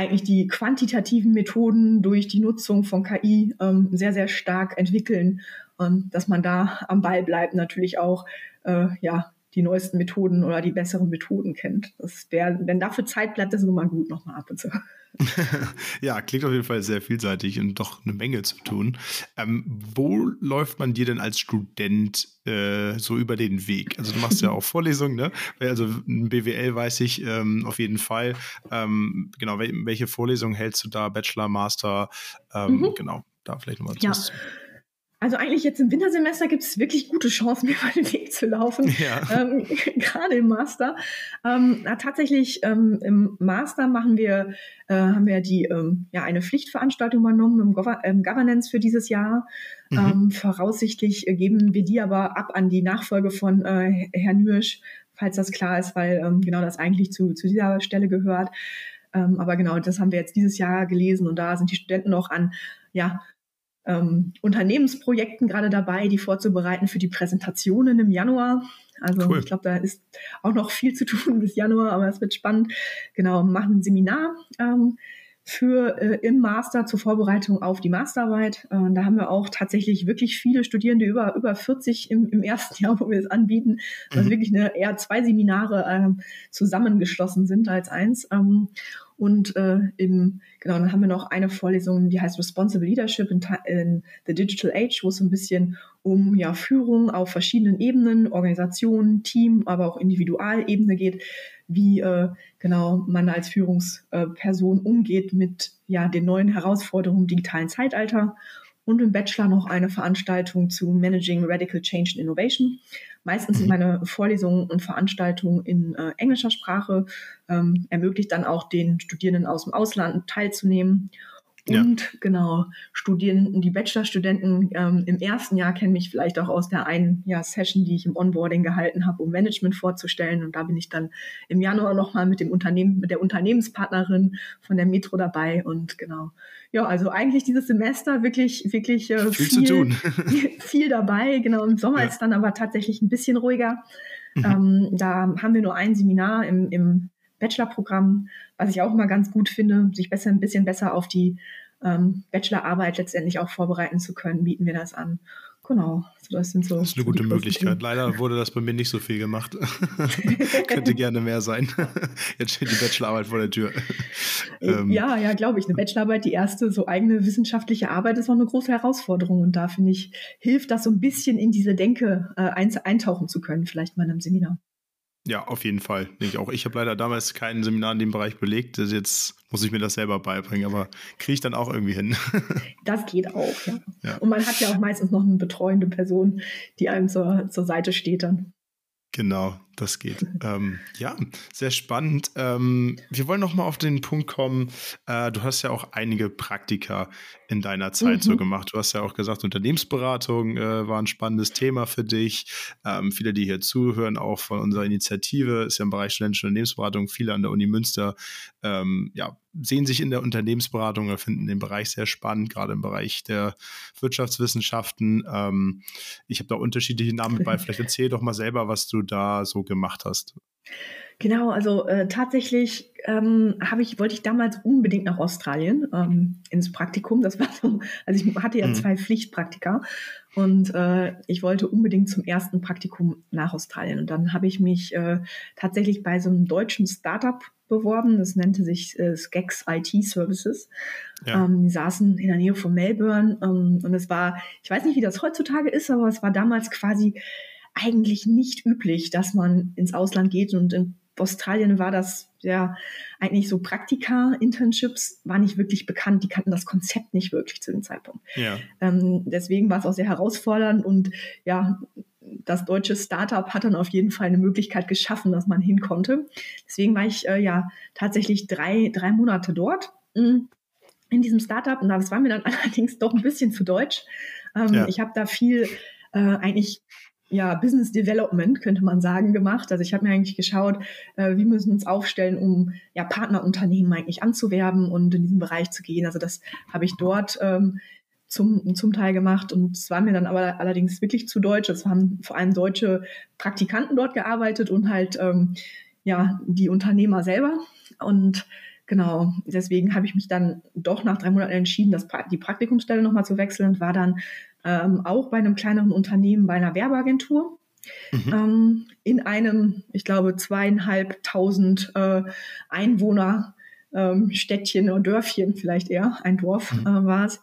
eigentlich die quantitativen Methoden durch die Nutzung von KI ähm, sehr, sehr stark entwickeln. Und dass man da am Ball bleibt, natürlich auch äh, ja, die neuesten Methoden oder die besseren Methoden kennt. Das wär, wenn dafür Zeit bleibt, das ist immer gut nochmal ab und zu. ja, klingt auf jeden Fall sehr vielseitig und doch eine Menge zu tun. Ähm, wo läuft man dir denn als Student äh, so über den Weg? Also du machst ja auch Vorlesungen, ne? Also ein BWL weiß ich ähm, auf jeden Fall. Ähm, genau, welche Vorlesungen hältst du da? Bachelor, Master? Ähm, mhm. Genau, da vielleicht nochmal ja. Also eigentlich jetzt im Wintersemester gibt es wirklich gute Chancen, mir mal den Weg zu laufen, ja. ähm, gerade im Master. Ähm, na, tatsächlich ähm, im Master machen wir, äh, haben wir die ähm, ja eine Pflichtveranstaltung übernommen im, Gov im Governance für dieses Jahr. Mhm. Ähm, voraussichtlich geben wir die aber ab an die Nachfolge von äh, Herrn Nürsch, falls das klar ist, weil ähm, genau das eigentlich zu, zu dieser Stelle gehört. aber genau, das haben wir jetzt dieses Jahr gelesen und da sind die Studenten noch an ja, ähm, Unternehmensprojekten gerade dabei, die vorzubereiten für die Präsentationen im Januar. Also cool. ich glaube, da ist auch noch viel zu tun bis Januar, aber es wird spannend. Genau, machen ein Seminar ähm, für äh, im Master zur Vorbereitung auf die Masterarbeit. Äh, da haben wir auch tatsächlich wirklich viele Studierende, über, über 40 im, im ersten Jahr, wo wir es anbieten, also mhm. wirklich eine, eher zwei Seminare äh, zusammengeschlossen sind als eins. Ähm, und äh, im, genau, dann haben wir noch eine Vorlesung, die heißt Responsible Leadership in, in the Digital Age, wo es so ein bisschen um ja, Führung auf verschiedenen Ebenen, Organisation, Team, aber auch Individualebene geht, wie äh, genau man als Führungsperson umgeht mit ja, den neuen Herausforderungen im digitalen Zeitalter. Und im Bachelor noch eine Veranstaltung zu Managing Radical Change and Innovation. Meistens sind mhm. meine Vorlesungen und Veranstaltungen in äh, englischer Sprache, ähm, ermöglicht dann auch den Studierenden aus dem Ausland teilzunehmen. Und ja. genau, Studierenden, die Bachelorstudenten ähm, im ersten Jahr kennen mich vielleicht auch aus der einen ja, Session, die ich im Onboarding gehalten habe, um Management vorzustellen. Und da bin ich dann im Januar nochmal mit dem Unternehmen, mit der Unternehmenspartnerin von der Metro dabei. Und genau, ja, also eigentlich dieses Semester wirklich, wirklich äh, viel, viel, zu tun. viel dabei. Genau, im Sommer ja. ist dann aber tatsächlich ein bisschen ruhiger. Mhm. Ähm, da haben wir nur ein Seminar im, im Bachelorprogramm, was ich auch immer ganz gut finde, sich besser ein bisschen besser auf die ähm, Bachelorarbeit letztendlich auch vorbereiten zu können, bieten wir das an. Genau, also das sind so. Das ist eine gute Möglichkeit. Leider wurde das bei mir nicht so viel gemacht. Könnte gerne mehr sein. Jetzt steht die Bachelorarbeit vor der Tür. Ähm. Ja, ja, glaube ich. Eine Bachelorarbeit, die erste so eigene wissenschaftliche Arbeit, ist auch eine große Herausforderung. Und da finde ich, hilft das so ein bisschen in diese Denke äh, eintauchen zu können, vielleicht mal in einem Seminar. Ja, auf jeden Fall. Ich auch. Ich habe leider damals kein Seminar in dem Bereich belegt. Also jetzt muss ich mir das selber beibringen, aber kriege ich dann auch irgendwie hin. das geht auch, ja. ja. Und man hat ja auch meistens noch eine betreuende Person, die einem zur, zur Seite steht dann. Genau, das geht. ähm, ja, sehr spannend. Ähm, wir wollen noch mal auf den Punkt kommen. Äh, du hast ja auch einige Praktika in deiner Zeit mhm. so gemacht. Du hast ja auch gesagt, Unternehmensberatung äh, war ein spannendes Thema für dich. Ähm, viele, die hier zuhören, auch von unserer Initiative, ist ja im Bereich studentische Unternehmensberatung, viele an der Uni Münster, ähm, ja, sehen sich in der Unternehmensberatung oder finden den Bereich sehr spannend, gerade im Bereich der Wirtschaftswissenschaften. Ähm, ich habe da unterschiedliche Namen bei. Vielleicht erzähl doch mal selber, was du da so gemacht hast. Genau, also äh, tatsächlich ähm, habe ich, wollte ich damals unbedingt nach Australien ähm, ins Praktikum. Das war so, also ich hatte ja mhm. zwei Pflichtpraktika und äh, ich wollte unbedingt zum ersten Praktikum nach Australien. Und dann habe ich mich äh, tatsächlich bei so einem deutschen Startup beworben. Das nannte sich äh, Skex IT Services. Ja. Ähm, die saßen in der Nähe von Melbourne ähm, und es war, ich weiß nicht, wie das heutzutage ist, aber es war damals quasi eigentlich nicht üblich, dass man ins Ausland geht und in Australien war das ja eigentlich so Praktika, Internships war nicht wirklich bekannt. Die kannten das Konzept nicht wirklich zu dem Zeitpunkt. Ja. Ähm, deswegen war es auch sehr herausfordernd und ja, das deutsche Startup hat dann auf jeden Fall eine Möglichkeit geschaffen, dass man hin konnte. Deswegen war ich äh, ja tatsächlich drei, drei Monate dort mm, in diesem Startup und das war mir dann allerdings doch ein bisschen zu deutsch. Ähm, ja. Ich habe da viel äh, eigentlich ja, Business Development, könnte man sagen, gemacht. Also ich habe mir eigentlich geschaut, äh, wie müssen wir uns aufstellen, um ja, Partnerunternehmen eigentlich anzuwerben und in diesen Bereich zu gehen. Also das habe ich dort ähm, zum, zum Teil gemacht und es war mir dann aber allerdings wirklich zu deutsch. Es haben vor allem deutsche Praktikanten dort gearbeitet und halt ähm, ja, die Unternehmer selber. Und genau, deswegen habe ich mich dann doch nach drei Monaten entschieden, das, die Praktikumsstelle nochmal zu wechseln und war dann ähm, auch bei einem kleineren Unternehmen, bei einer Werbeagentur. Mhm. Ähm, in einem, ich glaube, zweieinhalbtausend äh, Einwohner ähm, Städtchen oder Dörfchen vielleicht eher, ein Dorf mhm. äh, war es.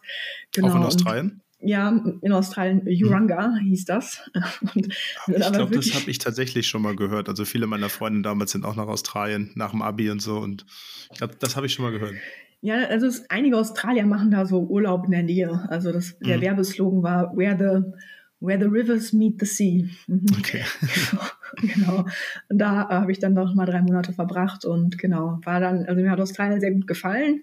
Genau. Auch in Australien? ja, in Australien, Uranga mhm. hieß das. Und, ich glaube, das habe ich tatsächlich schon mal gehört. Also viele meiner Freunde damals sind auch nach Australien, nach dem Abi und so. Und ich glaube, das habe ich schon mal gehört. Ja, also es, einige Australier machen da so Urlaub in der Nähe. Also das, der mhm. Werbeslogan war Where the, where the rivers meet the sea. Mhm. Okay. genau. Und da äh, habe ich dann noch mal drei Monate verbracht und genau, war dann, also mir hat Australien sehr gut gefallen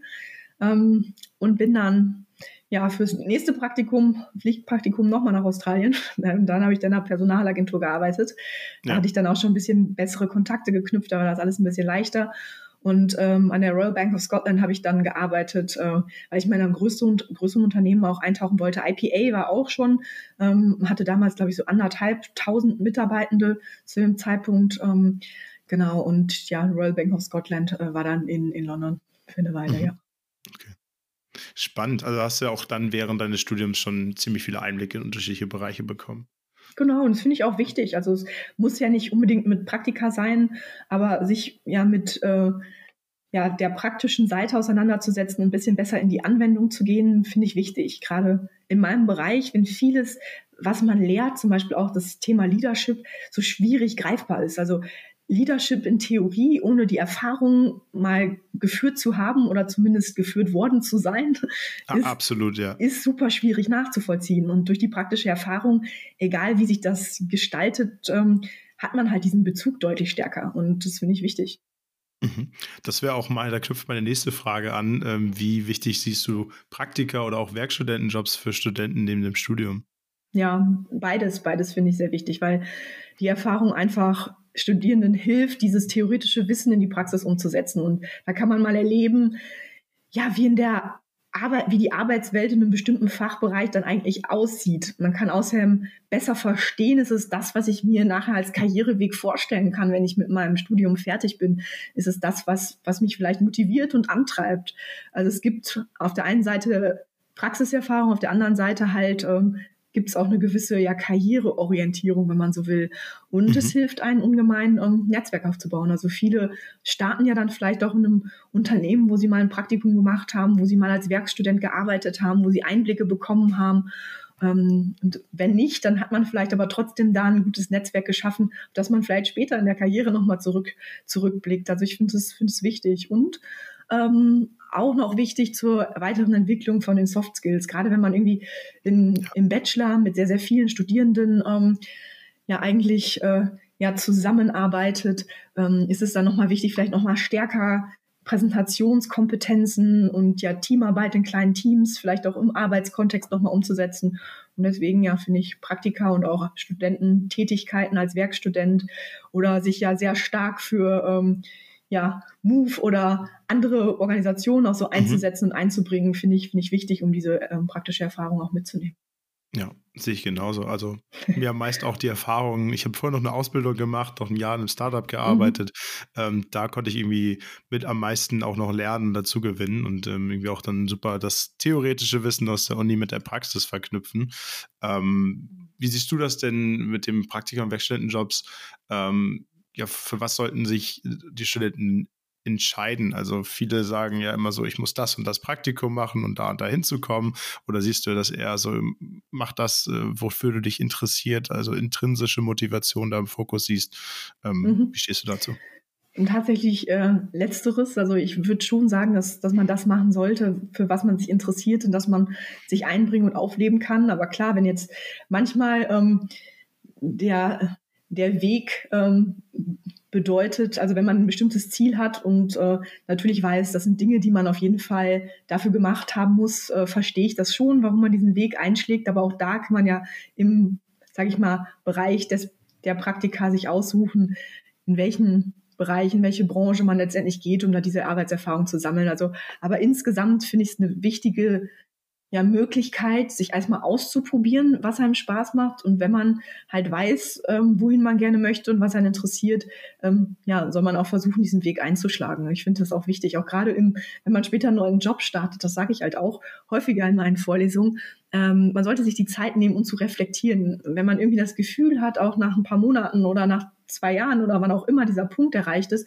ähm, und bin dann ja fürs nächste Praktikum, Pflichtpraktikum nochmal nach Australien. Und dann habe ich dann in einer Personalagentur gearbeitet. Da ja. hatte ich dann auch schon ein bisschen bessere Kontakte geknüpft, da war das alles ein bisschen leichter. Und ähm, an der Royal Bank of Scotland habe ich dann gearbeitet, äh, weil ich in einem größeren, größeren Unternehmen auch eintauchen wollte. IPA war auch schon, ähm, hatte damals, glaube ich, so anderthalb tausend Mitarbeitende zu dem Zeitpunkt. Ähm, genau, und ja, Royal Bank of Scotland äh, war dann in, in London für eine Weile, mhm. ja. Okay. Spannend. Also hast du ja auch dann während deines Studiums schon ziemlich viele Einblicke in unterschiedliche Bereiche bekommen. Genau, und das finde ich auch wichtig. Also es muss ja nicht unbedingt mit Praktika sein, aber sich ja mit äh, ja, der praktischen Seite auseinanderzusetzen und ein bisschen besser in die Anwendung zu gehen, finde ich wichtig. Gerade in meinem Bereich, wenn vieles, was man lehrt, zum Beispiel auch das Thema Leadership, so schwierig greifbar ist. Also Leadership in Theorie, ohne die Erfahrung mal geführt zu haben oder zumindest geführt worden zu sein, ist, Absolut, ja. ist super schwierig nachzuvollziehen. Und durch die praktische Erfahrung, egal wie sich das gestaltet, ähm, hat man halt diesen Bezug deutlich stärker. Und das finde ich wichtig. Mhm. Das wäre auch mal, da knüpft meine nächste Frage an. Ähm, wie wichtig siehst du Praktika oder auch Werkstudentenjobs für Studenten neben dem Studium? Ja, beides, beides finde ich sehr wichtig, weil die Erfahrung einfach Studierenden hilft, dieses theoretische Wissen in die Praxis umzusetzen. Und da kann man mal erleben, ja, wie in der Arbeit, wie die Arbeitswelt in einem bestimmten Fachbereich dann eigentlich aussieht. Man kann außerdem besser verstehen, ist es das, was ich mir nachher als Karriereweg vorstellen kann, wenn ich mit meinem Studium fertig bin. Ist es das, was, was mich vielleicht motiviert und antreibt? Also es gibt auf der einen Seite Praxiserfahrung, auf der anderen Seite halt ähm, gibt es auch eine gewisse ja, Karriereorientierung, wenn man so will. Und mhm. es hilft einem ungemein, um ähm, Netzwerk aufzubauen. Also viele starten ja dann vielleicht auch in einem Unternehmen, wo sie mal ein Praktikum gemacht haben, wo sie mal als Werkstudent gearbeitet haben, wo sie Einblicke bekommen haben. Ähm, und wenn nicht, dann hat man vielleicht aber trotzdem da ein gutes Netzwerk geschaffen, dass man vielleicht später in der Karriere nochmal zurück, zurückblickt. Also ich finde es find wichtig. Und ähm, auch noch wichtig zur weiteren Entwicklung von den Soft Skills. Gerade wenn man irgendwie in, im Bachelor mit sehr, sehr vielen Studierenden ähm, ja eigentlich äh, ja zusammenarbeitet, ähm, ist es dann nochmal wichtig, vielleicht nochmal stärker Präsentationskompetenzen und ja Teamarbeit in kleinen Teams, vielleicht auch im Arbeitskontext nochmal umzusetzen. Und deswegen ja finde ich Praktika und auch Studententätigkeiten als Werkstudent oder sich ja sehr stark für ähm, ja, Move oder andere Organisationen auch so mhm. einzusetzen mhm. und einzubringen, finde ich, finde ich wichtig, um diese ähm, praktische Erfahrung auch mitzunehmen. Ja, sehe ich genauso. Also wir haben meist auch die Erfahrung, ich habe vorher noch eine Ausbildung gemacht, noch ein Jahr in einem Startup gearbeitet. Mhm. Ähm, da konnte ich irgendwie mit am meisten auch noch lernen, dazu gewinnen und ähm, irgendwie auch dann super das theoretische Wissen aus der Uni mit der Praxis verknüpfen. Ähm, wie siehst du das denn mit dem Praktiker- und Werkstudentenjobs? Ähm, ja, für was sollten sich die Studenten entscheiden? Also viele sagen ja immer so, ich muss das und das Praktikum machen und da und da hinzukommen. Oder siehst du das eher so, mach das, äh, wofür du dich interessiert, also intrinsische Motivation da im Fokus siehst. Ähm, mhm. Wie stehst du dazu? Und tatsächlich äh, letzteres, also ich würde schon sagen, dass, dass man das machen sollte, für was man sich interessiert und dass man sich einbringen und aufleben kann. Aber klar, wenn jetzt manchmal ähm, der der Weg ähm, bedeutet, also wenn man ein bestimmtes Ziel hat und äh, natürlich weiß, das sind Dinge, die man auf jeden Fall dafür gemacht haben muss, äh, verstehe ich das schon, warum man diesen Weg einschlägt. Aber auch da kann man ja im, sage ich mal, Bereich des, der Praktika sich aussuchen, in welchen Bereich, in welche Branche man letztendlich geht, um da diese Arbeitserfahrung zu sammeln. Also, aber insgesamt finde ich es eine wichtige ja, Möglichkeit, sich erstmal auszuprobieren, was einem Spaß macht. Und wenn man halt weiß, ähm, wohin man gerne möchte und was einen interessiert, ähm, ja, soll man auch versuchen, diesen Weg einzuschlagen. Ich finde das auch wichtig, auch gerade im, wenn man später einen neuen Job startet, das sage ich halt auch häufiger in meinen Vorlesungen, ähm, man sollte sich die Zeit nehmen, um zu reflektieren. Wenn man irgendwie das Gefühl hat, auch nach ein paar Monaten oder nach zwei Jahren oder wann auch immer dieser Punkt erreicht ist,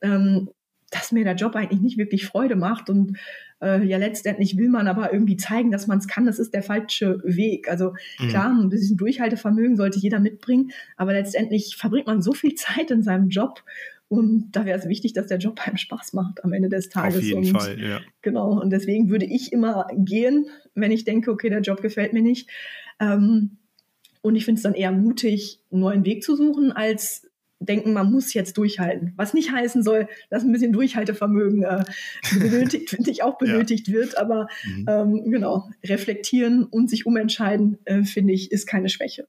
ähm, dass mir der Job eigentlich nicht wirklich Freude macht und äh, ja letztendlich will man aber irgendwie zeigen, dass man es kann. Das ist der falsche Weg. Also mhm. klar, ein bisschen Durchhaltevermögen sollte jeder mitbringen, aber letztendlich verbringt man so viel Zeit in seinem Job und da wäre es wichtig, dass der Job einem Spaß macht am Ende des Tages. Auf jeden und, Fall, ja. Genau. Und deswegen würde ich immer gehen, wenn ich denke, okay, der Job gefällt mir nicht. Ähm, und ich finde es dann eher mutig, einen neuen Weg zu suchen, als denken, man muss jetzt durchhalten. Was nicht heißen soll, dass ein bisschen Durchhaltevermögen äh, benötigt, finde ich, auch benötigt ja. wird. Aber mhm. ähm, genau, reflektieren und sich umentscheiden, äh, finde ich, ist keine Schwäche.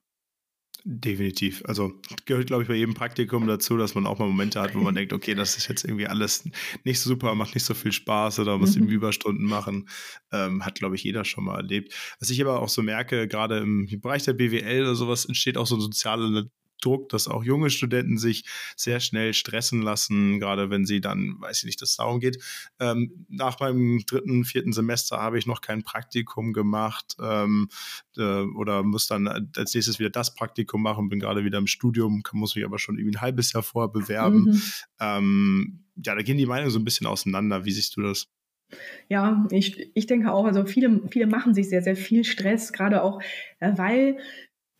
Definitiv. Also gehört, glaube ich, bei jedem Praktikum dazu, dass man auch mal Momente hat, wo man denkt, okay, das ist jetzt irgendwie alles nicht so super, macht nicht so viel Spaß oder muss mhm. Überstunden machen. Ähm, hat, glaube ich, jeder schon mal erlebt. Was ich aber auch so merke, gerade im Bereich der BWL oder sowas, entsteht auch so eine soziale Druck, dass auch junge Studenten sich sehr schnell stressen lassen, gerade wenn sie dann, weiß ich nicht, das darum geht. Ähm, nach meinem dritten, vierten Semester habe ich noch kein Praktikum gemacht ähm, äh, oder muss dann als nächstes wieder das Praktikum machen, bin gerade wieder im Studium, muss mich aber schon irgendwie ein halbes Jahr vorher bewerben. Mhm. Ähm, ja, da gehen die Meinungen so ein bisschen auseinander. Wie siehst du das? Ja, ich, ich denke auch, also viele, viele machen sich sehr, sehr viel Stress, gerade auch, äh, weil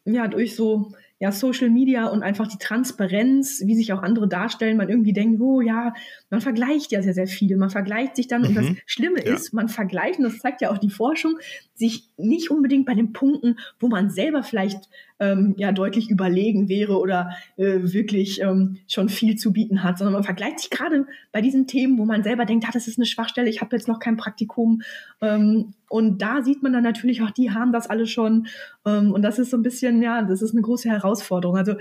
ja durch so ja, Social Media und einfach die Transparenz, wie sich auch andere darstellen, man irgendwie denkt, oh ja, man vergleicht ja sehr, sehr viel. Man vergleicht sich dann mhm. und das mhm. Schlimme ja. ist, man vergleicht, und das zeigt ja auch die Forschung, sich nicht unbedingt bei den Punkten, wo man selber vielleicht ähm, ja deutlich überlegen wäre oder äh, wirklich ähm, schon viel zu bieten hat, sondern man vergleicht sich gerade bei diesen Themen, wo man selber denkt, ah, das ist eine Schwachstelle, ich habe jetzt noch kein Praktikum. Ähm, und da sieht man dann natürlich auch, die haben das alle schon. Ähm, und das ist so ein bisschen, ja, das ist eine große Herausforderung. Also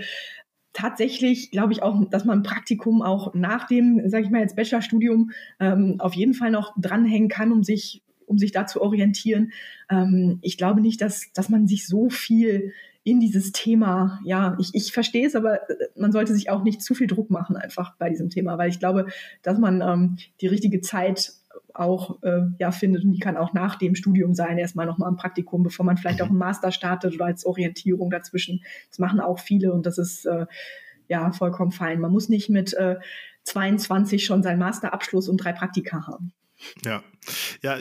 tatsächlich glaube ich auch, dass man Praktikum auch nach dem, sage ich mal jetzt Bachelorstudium, ähm, auf jeden Fall noch dranhängen kann, um sich um sich da zu orientieren. Ähm, ich glaube nicht, dass, dass man sich so viel in dieses Thema, ja, ich, ich verstehe es, aber äh, man sollte sich auch nicht zu viel Druck machen einfach bei diesem Thema, weil ich glaube, dass man ähm, die richtige Zeit auch äh, ja findet und die kann auch nach dem Studium sein, erstmal nochmal ein Praktikum, bevor man vielleicht auch einen Master startet oder als Orientierung dazwischen. Das machen auch viele und das ist äh, ja vollkommen fein. Man muss nicht mit äh, 22 schon seinen Masterabschluss und drei Praktika haben. Ja, ja,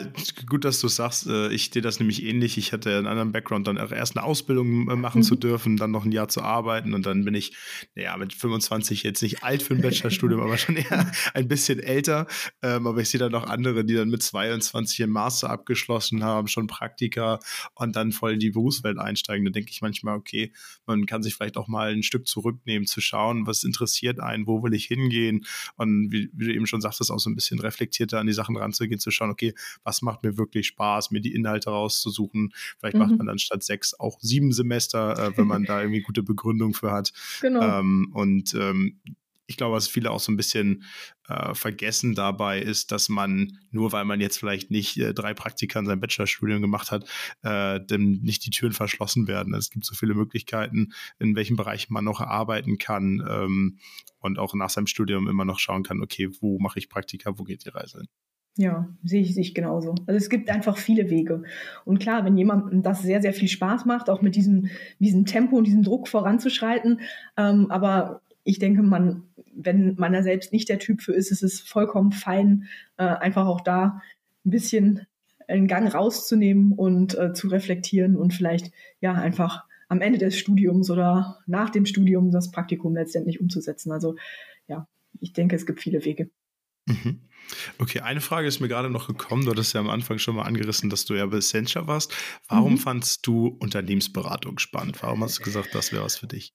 gut, dass du sagst. Äh, ich sehe das nämlich ähnlich. Ich hatte einen anderen Background, dann auch erst eine Ausbildung äh, machen mhm. zu dürfen, dann noch ein Jahr zu arbeiten und dann bin ich, naja, mit 25 jetzt nicht alt für ein Bachelorstudium, aber schon eher ein bisschen älter. Ähm, aber ich sehe dann noch andere, die dann mit 22 im Master abgeschlossen haben, schon Praktika und dann voll in die Berufswelt einsteigen. Da denke ich manchmal, okay, man kann sich vielleicht auch mal ein Stück zurücknehmen, zu schauen, was interessiert einen, wo will ich hingehen und wie, wie du eben schon sagtest, auch so ein bisschen reflektierter an die Sachen ranzugehen, zu schauen, okay, was macht mir wirklich Spaß, mir die Inhalte rauszusuchen. Vielleicht mhm. macht man dann statt sechs auch sieben Semester, äh, wenn man da irgendwie gute Begründung für hat. Genau. Ähm, und ähm, ich glaube, was viele auch so ein bisschen äh, vergessen dabei ist, dass man, nur weil man jetzt vielleicht nicht äh, drei Praktika in seinem Bachelorstudium gemacht hat, äh, denn nicht die Türen verschlossen werden. Es gibt so viele Möglichkeiten, in welchen Bereichen man noch arbeiten kann ähm, und auch nach seinem Studium immer noch schauen kann, okay, wo mache ich Praktika, wo geht die Reise hin? Ja, sehe ich sich genauso. Also es gibt einfach viele Wege. Und klar, wenn jemand das sehr, sehr viel Spaß macht, auch mit diesem, diesem Tempo und diesem Druck voranzuschreiten, ähm, aber ich denke, man, wenn man da selbst nicht der Typ für ist, ist es vollkommen fein, äh, einfach auch da ein bisschen einen Gang rauszunehmen und äh, zu reflektieren und vielleicht ja einfach am Ende des Studiums oder nach dem Studium das Praktikum letztendlich umzusetzen. Also ja, ich denke, es gibt viele Wege. Mhm. Okay, eine Frage ist mir gerade noch gekommen. Du hattest ja am Anfang schon mal angerissen, dass du ja bei Accenture warst. Warum mhm. fandst du Unternehmensberatung spannend? Warum hast du gesagt, das wäre was für dich?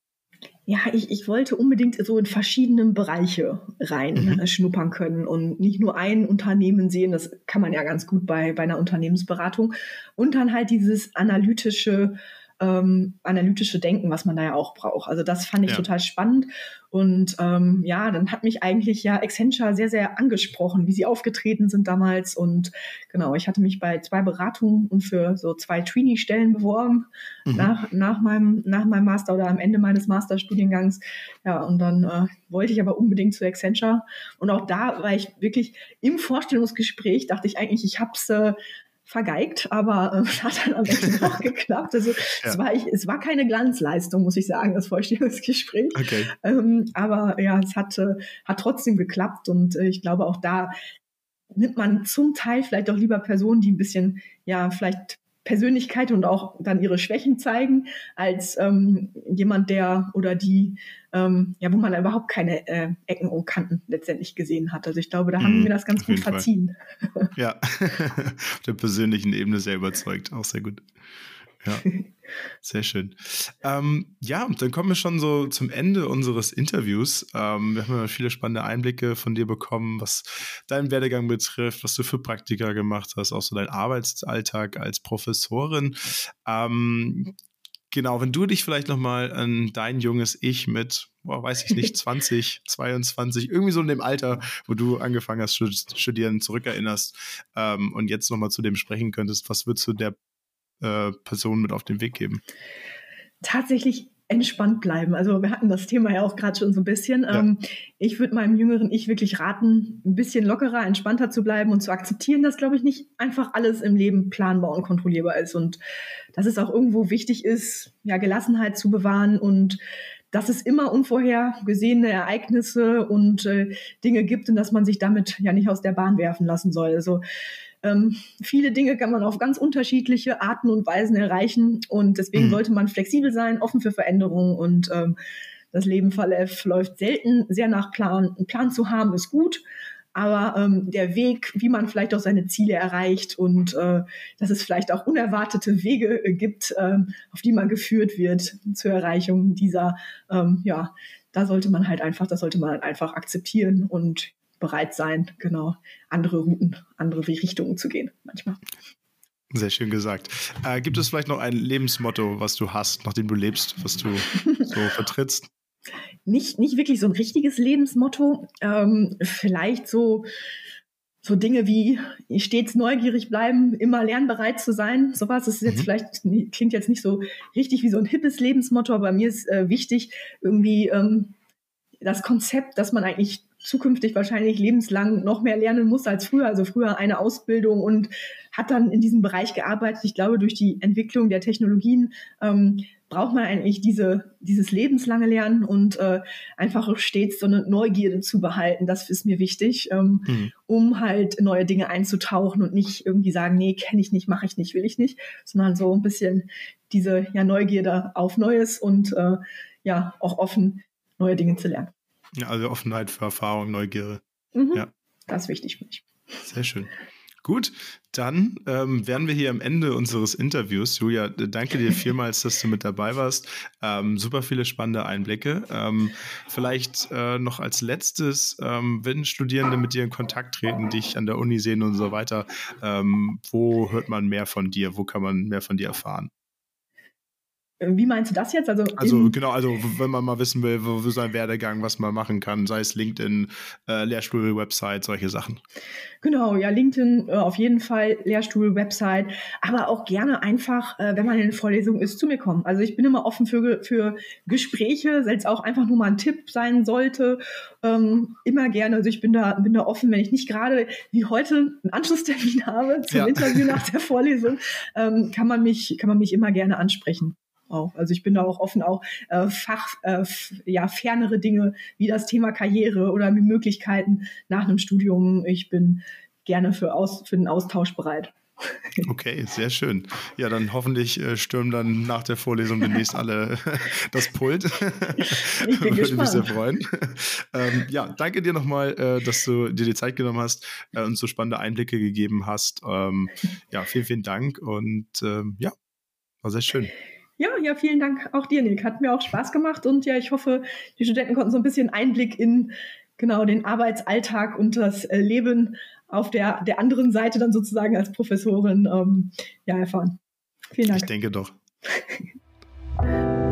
Ja, ich, ich wollte unbedingt so in verschiedene Bereiche rein mhm. Äh, schnuppern können und nicht nur ein Unternehmen sehen. Das kann man ja ganz gut bei, bei einer Unternehmensberatung. Und dann halt dieses analytische ähm, analytische Denken, was man da ja auch braucht. Also das fand ich ja. total spannend. Und ähm, ja, dann hat mich eigentlich ja Accenture sehr, sehr angesprochen, wie sie aufgetreten sind damals. Und genau, ich hatte mich bei zwei Beratungen und für so zwei Trainee-Stellen beworben mhm. nach, nach, meinem, nach meinem Master oder am Ende meines Masterstudiengangs. Ja, und dann äh, wollte ich aber unbedingt zu Accenture. Und auch da war ich wirklich im Vorstellungsgespräch, dachte ich eigentlich, ich habe es äh, vergeigt, aber äh, hat dann am Ende noch geklappt. Also ja. es, war, ich, es war keine Glanzleistung, muss ich sagen, das Vorstellungsgespräch. Okay. Ähm, aber ja, es hat, äh, hat trotzdem geklappt und äh, ich glaube auch da nimmt man zum Teil vielleicht auch lieber Personen, die ein bisschen, ja, vielleicht Persönlichkeit und auch dann ihre Schwächen zeigen, als ähm, jemand, der oder die, ähm, ja, wo man überhaupt keine äh, Ecken und Kanten letztendlich gesehen hat. Also ich glaube, da haben mm, wir das ganz gut verziehen. Ja, auf der persönlichen Ebene sehr überzeugt, auch sehr gut. Ja, sehr schön. Ähm, ja, dann kommen wir schon so zum Ende unseres Interviews. Ähm, wir haben ja viele spannende Einblicke von dir bekommen, was deinen Werdegang betrifft, was du für Praktika gemacht hast, auch so dein Arbeitsalltag als Professorin. Ähm, genau, wenn du dich vielleicht nochmal an dein junges Ich mit, boah, weiß ich nicht, 20, 22, irgendwie so in dem Alter, wo du angefangen hast zu studieren, zurückerinnerst ähm, und jetzt nochmal zu dem sprechen könntest, was würdest du der äh, Personen mit auf den Weg geben? Tatsächlich entspannt bleiben. Also wir hatten das Thema ja auch gerade schon so ein bisschen. Ja. Ähm, ich würde meinem jüngeren Ich wirklich raten, ein bisschen lockerer, entspannter zu bleiben und zu akzeptieren, dass, glaube ich, nicht einfach alles im Leben planbar und kontrollierbar ist und dass es auch irgendwo wichtig ist, ja, Gelassenheit zu bewahren und dass es immer unvorhergesehene Ereignisse und äh, Dinge gibt und dass man sich damit ja nicht aus der Bahn werfen lassen soll. Also ähm, viele Dinge kann man auf ganz unterschiedliche Arten und Weisen erreichen und deswegen mhm. sollte man flexibel sein, offen für Veränderungen und ähm, das Leben verläuft selten sehr nach Plan. Ein Plan zu haben ist gut, aber ähm, der Weg, wie man vielleicht auch seine Ziele erreicht und äh, dass es vielleicht auch unerwartete Wege äh, gibt, äh, auf die man geführt wird zur Erreichung dieser, ähm, ja, da sollte man halt einfach, das sollte man halt einfach akzeptieren und bereit sein, genau, andere Routen, andere Richtungen zu gehen manchmal. Sehr schön gesagt. Äh, gibt es vielleicht noch ein Lebensmotto, was du hast, nachdem du lebst, was du so vertrittst? Nicht, nicht wirklich so ein richtiges Lebensmotto. Ähm, vielleicht so, so Dinge wie stets neugierig bleiben, immer lernbereit zu sein. Sowas ist jetzt mhm. vielleicht, klingt jetzt nicht so richtig wie so ein hippes Lebensmotto, aber mir ist äh, wichtig, irgendwie ähm, das Konzept, dass man eigentlich zukünftig wahrscheinlich lebenslang noch mehr lernen muss als früher. Also früher eine Ausbildung und hat dann in diesem Bereich gearbeitet. Ich glaube, durch die Entwicklung der Technologien ähm, braucht man eigentlich diese, dieses lebenslange Lernen und äh, einfach stets so eine Neugierde zu behalten. Das ist mir wichtig, ähm, mhm. um halt neue Dinge einzutauchen und nicht irgendwie sagen, nee, kenne ich nicht, mache ich nicht, will ich nicht, sondern so ein bisschen diese ja, Neugierde auf Neues und äh, ja auch offen neue Dinge zu lernen. Ja, also Offenheit für Erfahrung, Neugierde. Mhm. Ja. Das ist wichtig für mich. Sehr schön. Gut, dann ähm, wären wir hier am Ende unseres Interviews. Julia, danke dir vielmals, dass du mit dabei warst. Ähm, super viele spannende Einblicke. Ähm, vielleicht äh, noch als letztes, ähm, wenn Studierende mit dir in Kontakt treten, dich an der Uni sehen und so weiter, ähm, wo hört man mehr von dir? Wo kann man mehr von dir erfahren? Wie meinst du das jetzt? Also, also genau, also wenn man mal wissen will, wo, sein Werdegang, was man machen kann, sei es LinkedIn, äh, Lehrstuhl, Website, solche Sachen. Genau, ja, LinkedIn äh, auf jeden Fall, Lehrstuhl, Website, aber auch gerne einfach, äh, wenn man in Vorlesungen ist, zu mir kommen. Also ich bin immer offen für, für Gespräche, selbst auch einfach nur mal ein Tipp sein sollte, ähm, immer gerne. Also ich bin da, bin da offen, wenn ich nicht gerade wie heute einen Anschlusstermin habe zum ja. Interview nach der Vorlesung, ähm, kann man mich, kann man mich immer gerne ansprechen auch. Also ich bin da auch offen, auch äh, Fach, äh, ja, fernere Dinge wie das Thema Karriere oder Möglichkeiten nach einem Studium. Ich bin gerne für, aus, für den Austausch bereit. Okay, sehr schön. Ja, dann hoffentlich äh, stürmen dann nach der Vorlesung demnächst alle das Pult. Ich bin Würde mich sehr freuen. Ähm, ja, danke dir nochmal, äh, dass du dir die Zeit genommen hast äh, und so spannende Einblicke gegeben hast. Ähm, ja, vielen, vielen Dank und ähm, ja, war sehr schön. Ja, ja, vielen Dank auch dir, Nick. Hat mir auch Spaß gemacht und ja, ich hoffe, die Studenten konnten so ein bisschen Einblick in genau den Arbeitsalltag und das äh, Leben auf der, der anderen Seite dann sozusagen als Professorin ähm, ja, erfahren. Vielen Dank. Ich denke doch.